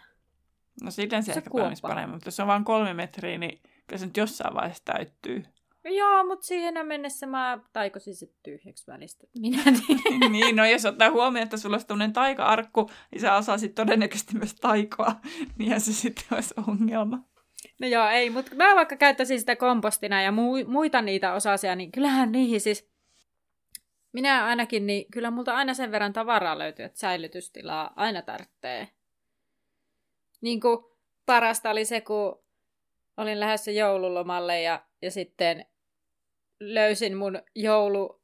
No sillä se, Se ehkä paremmin, mutta jos on vain kolme metriä, niin kyllä se nyt jossain vaiheessa täyttyy. Joo, mutta siihen mennessä mä taikosin se tyhjäksi välistä. Minä tiedän. niin, no jos ottaa huomioon, että sulla olisi tämmöinen taika-arkku, niin sä osaisit todennäköisesti myös taikoa, niin se sitten olisi ongelma. No joo, ei, mutta mä vaikka käyttäisin sitä kompostina ja mu- muita niitä osasia, niin kyllähän niihin siis... Minä ainakin, niin kyllä multa aina sen verran tavaraa löytyy, että säilytystilaa aina tarvitsee. Niin kuin parasta oli se, kun olin lähdössä joululomalle ja, ja sitten löysin mun joulu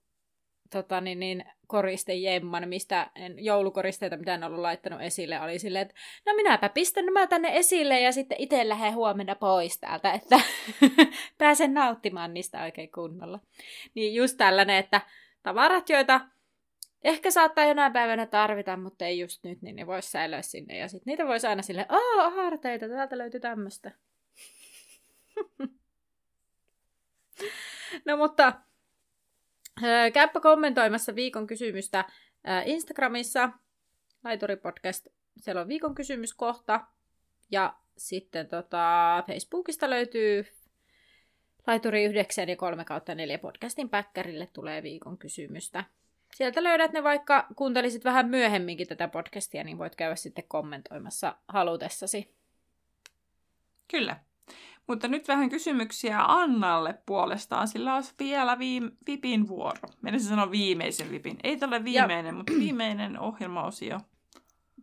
tota niin, niin, koristejemman, mistä en, joulukoristeita, mitä en ollut laittanut esille, oli silleen, että no minäpä pistän nämä tänne esille ja sitten itse lähden huomenna pois täältä, että pääsen nauttimaan niistä oikein kunnolla. Niin just tällainen, että tavarat, joita ehkä saattaa jonain päivänä tarvita, mutta ei just nyt, niin ne voisi säilyä sinne. Ja sitten niitä voisi aina silleen, aah, harteita, täältä löytyy tämmöistä. no mutta Käypä kommentoimassa viikon kysymystä Instagramissa, Laituripodcast, siellä on viikon kysymyskohta. Ja sitten tota, Facebookista löytyy Laituri 9 ja 3 kautta 4 podcastin päkkärille tulee viikon kysymystä. Sieltä löydät ne vaikka kuuntelisit vähän myöhemminkin tätä podcastia, niin voit käydä sitten kommentoimassa halutessasi. Kyllä. Mutta nyt vähän kysymyksiä Annalle puolestaan, sillä olisi vielä viim- Vipin vuoro. Menisin sanoa viimeisen Vipin. Ei tälle viimeinen, mutta viimeinen ohjelmaosio.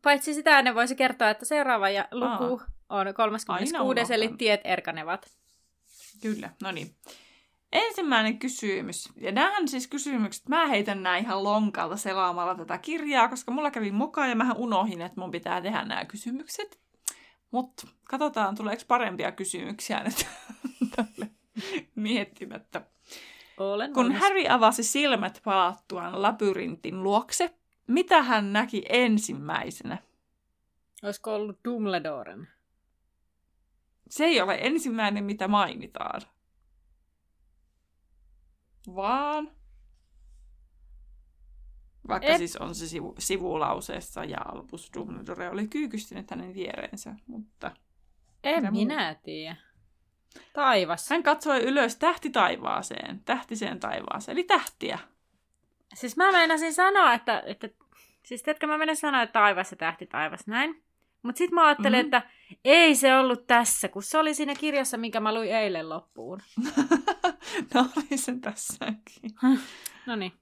Paitsi sitä ennen voisi kertoa, että seuraava ja luku on Aina 36. unohdan. eli tiet erkanevat. Kyllä, no niin. Ensimmäinen kysymys. Ja näähän siis kysymykset, mä heitän nämä ihan lonkalta selaamalla tätä kirjaa, koska mulla kävi mukaan ja mähän unohin, että mun pitää tehdä nämä kysymykset. Mutta katsotaan, tuleeko parempia kysymyksiä nyt tälle miettimättä. Olen Kun valmis. Harry avasi silmät palattuaan labyrintin luokse, mitä hän näki ensimmäisenä? Olisiko ollut Dumbledoren? Se ei ole ensimmäinen, mitä mainitaan. Vaan... Vaikka Et- siis on se sivu, sivulauseessa ja Albus Dumbledore oli kyykystynyt hänen viereensä, mutta En minä tiedä. Taivas. hän katsoi ylös tähti taivaaseen, tähtiseen taivaaseen, eli tähtiä. Siis mä meinasin sanoa, että, että siis tiedätkö, mä meinasin sanoa, että taivas ja tähti taivas, näin. Mutta sitten mä ajattelin, Mhm. että ei se ollut tässä, kun se oli siinä kirjassa, minkä mä luin eilen loppuun. no oli se tässäkin. No niin.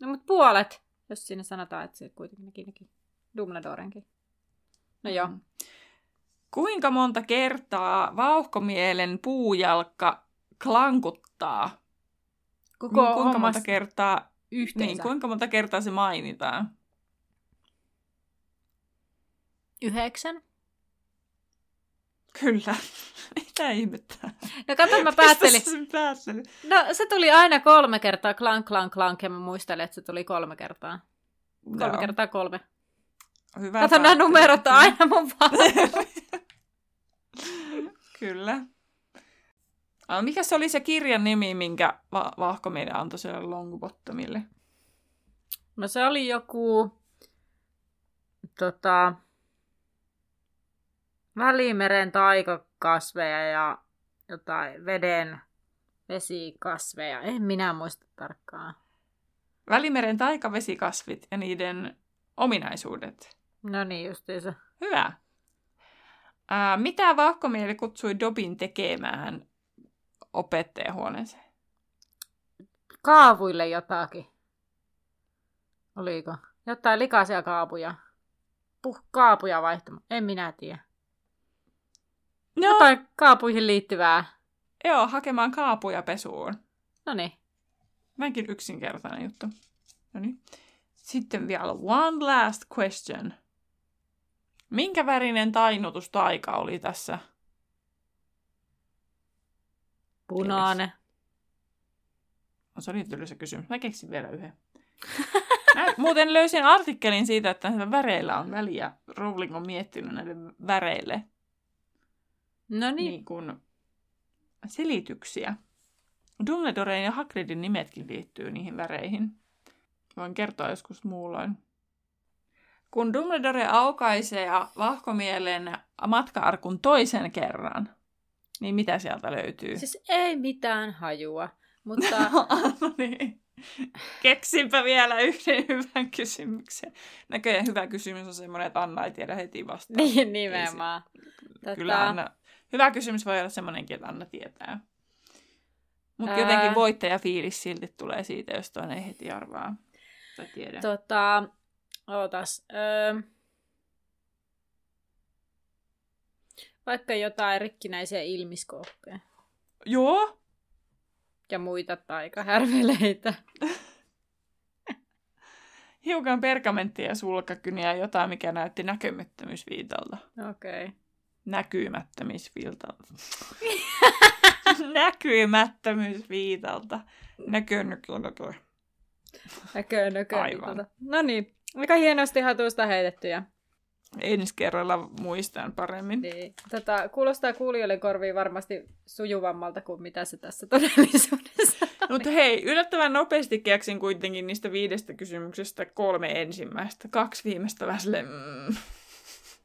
No mutta puolet, jos siinä sanotaan, että se kuitenkin näki näki Dumbledorenkin. No joo. Mm. Kuinka monta kertaa vauhkomielen puujalka klankuttaa? Koko Niin, kuinka hommas monta kertaa, yhteensä. niin, kuinka monta kertaa se mainitaan? Yhdeksän. Kyllä. Mitä ihmettä? No kato, mä päättelin. Päättelit? No se tuli aina kolme kertaa, klank, klank, klank, ja mä muistelen, että se tuli kolme kertaa. Kolme Joo, kertaa kolme. Hyvä Kato, nämä numerot on aina mun. Kyllä. Mikä se oli se kirjan nimi, minkä va- Vahkomieli antoi sille Longbottomille? No se oli joku, tota, Välimeren taikakasveja ja jotain veden vesikasveja. En minä muista tarkkaan. Välimeren taikavesikasvit ja niiden ominaisuudet. No niin, justiinsa. Hyvä. Ää, mitä Vahkomieli kutsui Dobin tekemään opettajahuoneeseen? Kaavuille jotakin. Oliko? Jotain likaisia kaapuja. Puh, kaapuja vaihtamaan. En minä tiedä. No, Jotain kaapuihin liittyvää. joo, hakemaan kaapuja pesuun. No niin. Vähänkin yksinkertainen juttu. No niin. Sitten vielä one last question. Minkä värinen tainnutustaika oli tässä? Punainen. No, se oli tylsä kysymys. Mä keksin vielä yhden. Mä muuten löysin artikkelin siitä, että näillä väreillä on väliä. Rowling on miettinyt näille väreille No niin. niin kuin selityksiä. Dumbledoren ja Hagridin nimetkin liittyy niihin väreihin. Voin kertoa joskus muulloin. Kun Dumbledore aukaisee vahkomielen matka-arkun toisen kerran, niin mitä sieltä löytyy? Siis ei mitään hajua, mutta no niin. Keksinpä vielä yhden hyvän kysymyksen. Näköjään hyvä kysymys on semmoinen, että Anna ei tiedä heti vastaan. niin nimenomaan. Tota... Kyllä Anna, hyvä kysymys voi olla semmoinenkin, että Anna tietää. Mutta jotenkin Ää. voittajafiilis silti tulee siitä, jos toinen ei heti arvaa. Tai tiedä. Tota, ootas. Öö, vaikka jotain rikkinäisiä ilmiskooppeja Joo, ja muita taikahärveleitä. hiukan pergamenttia ja sulkakyniä jotain, mikä näytti näkymättömyysviitalta. Okei. Okay. Näkymättömyysviitalta. Näkymättömyysviitalta. Näkö, näkö, näkö. Näkö, näkö. Aivan. No niin, aika hienosti hatusta heitettyjä. Ensi kerralla muistan paremmin. Niin. Tota, kuulostaa kuulijoille korviin varmasti sujuvammalta kuin mitä se tässä todellisuudessa. Mutta hei, yllättävän nopeasti keksin kuitenkin niistä viidestä kysymyksestä kolme ensimmäistä. Kaksi viimeistä vähän mm.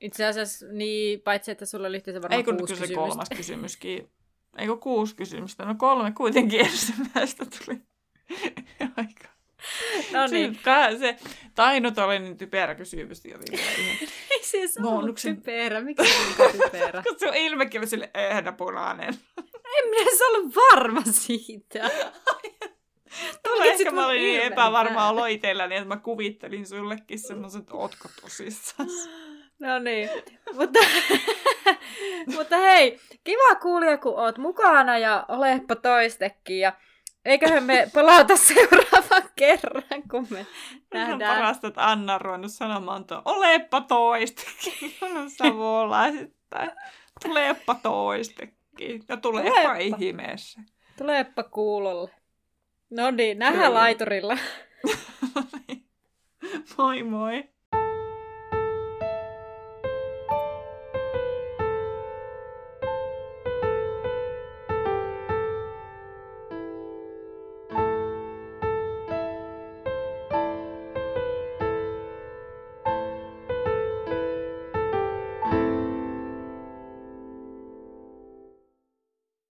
Itse asiassa, niin, paitsi että sulla oli yhteensä varmaan Ei kun kuusi kyllä se kysymystä. kolmas kysymyskin. Eikö kuusi kysymystä? No kolme kuitenkin ensimmäistä tuli. Aika. No Se, niin, ka- se Tainut oli niin typerä kysymys ei siis No, ollut onko se- typerä. Miksi se on typerä? Kun se on ilmekin oli sille ehda punainen. En minä edes ollut varma siitä. Tulkitsit Ehkä mä olin niin ilmeen epävarma väärin. oloitella, niin että mä kuvittelin sullekin semmoisen, että ootko tosissaan. No niin, mutta, mutta hei, kiva kuulia, kun oot mukana ja olepa toistekin. Ja eiköhän me palata seuraavan kerran, kun me Nähdään. Nähdään. parasta, että Anna on ruvennut sanomaan tuon, olepa toistekin. On savolaisittain. Tuleepa toistekin. Ja tuleepa Tuleepa. ihmeessä. Tuleepa kuulolle. No niin, nähdään Kyllä. laiturilla. moi moi.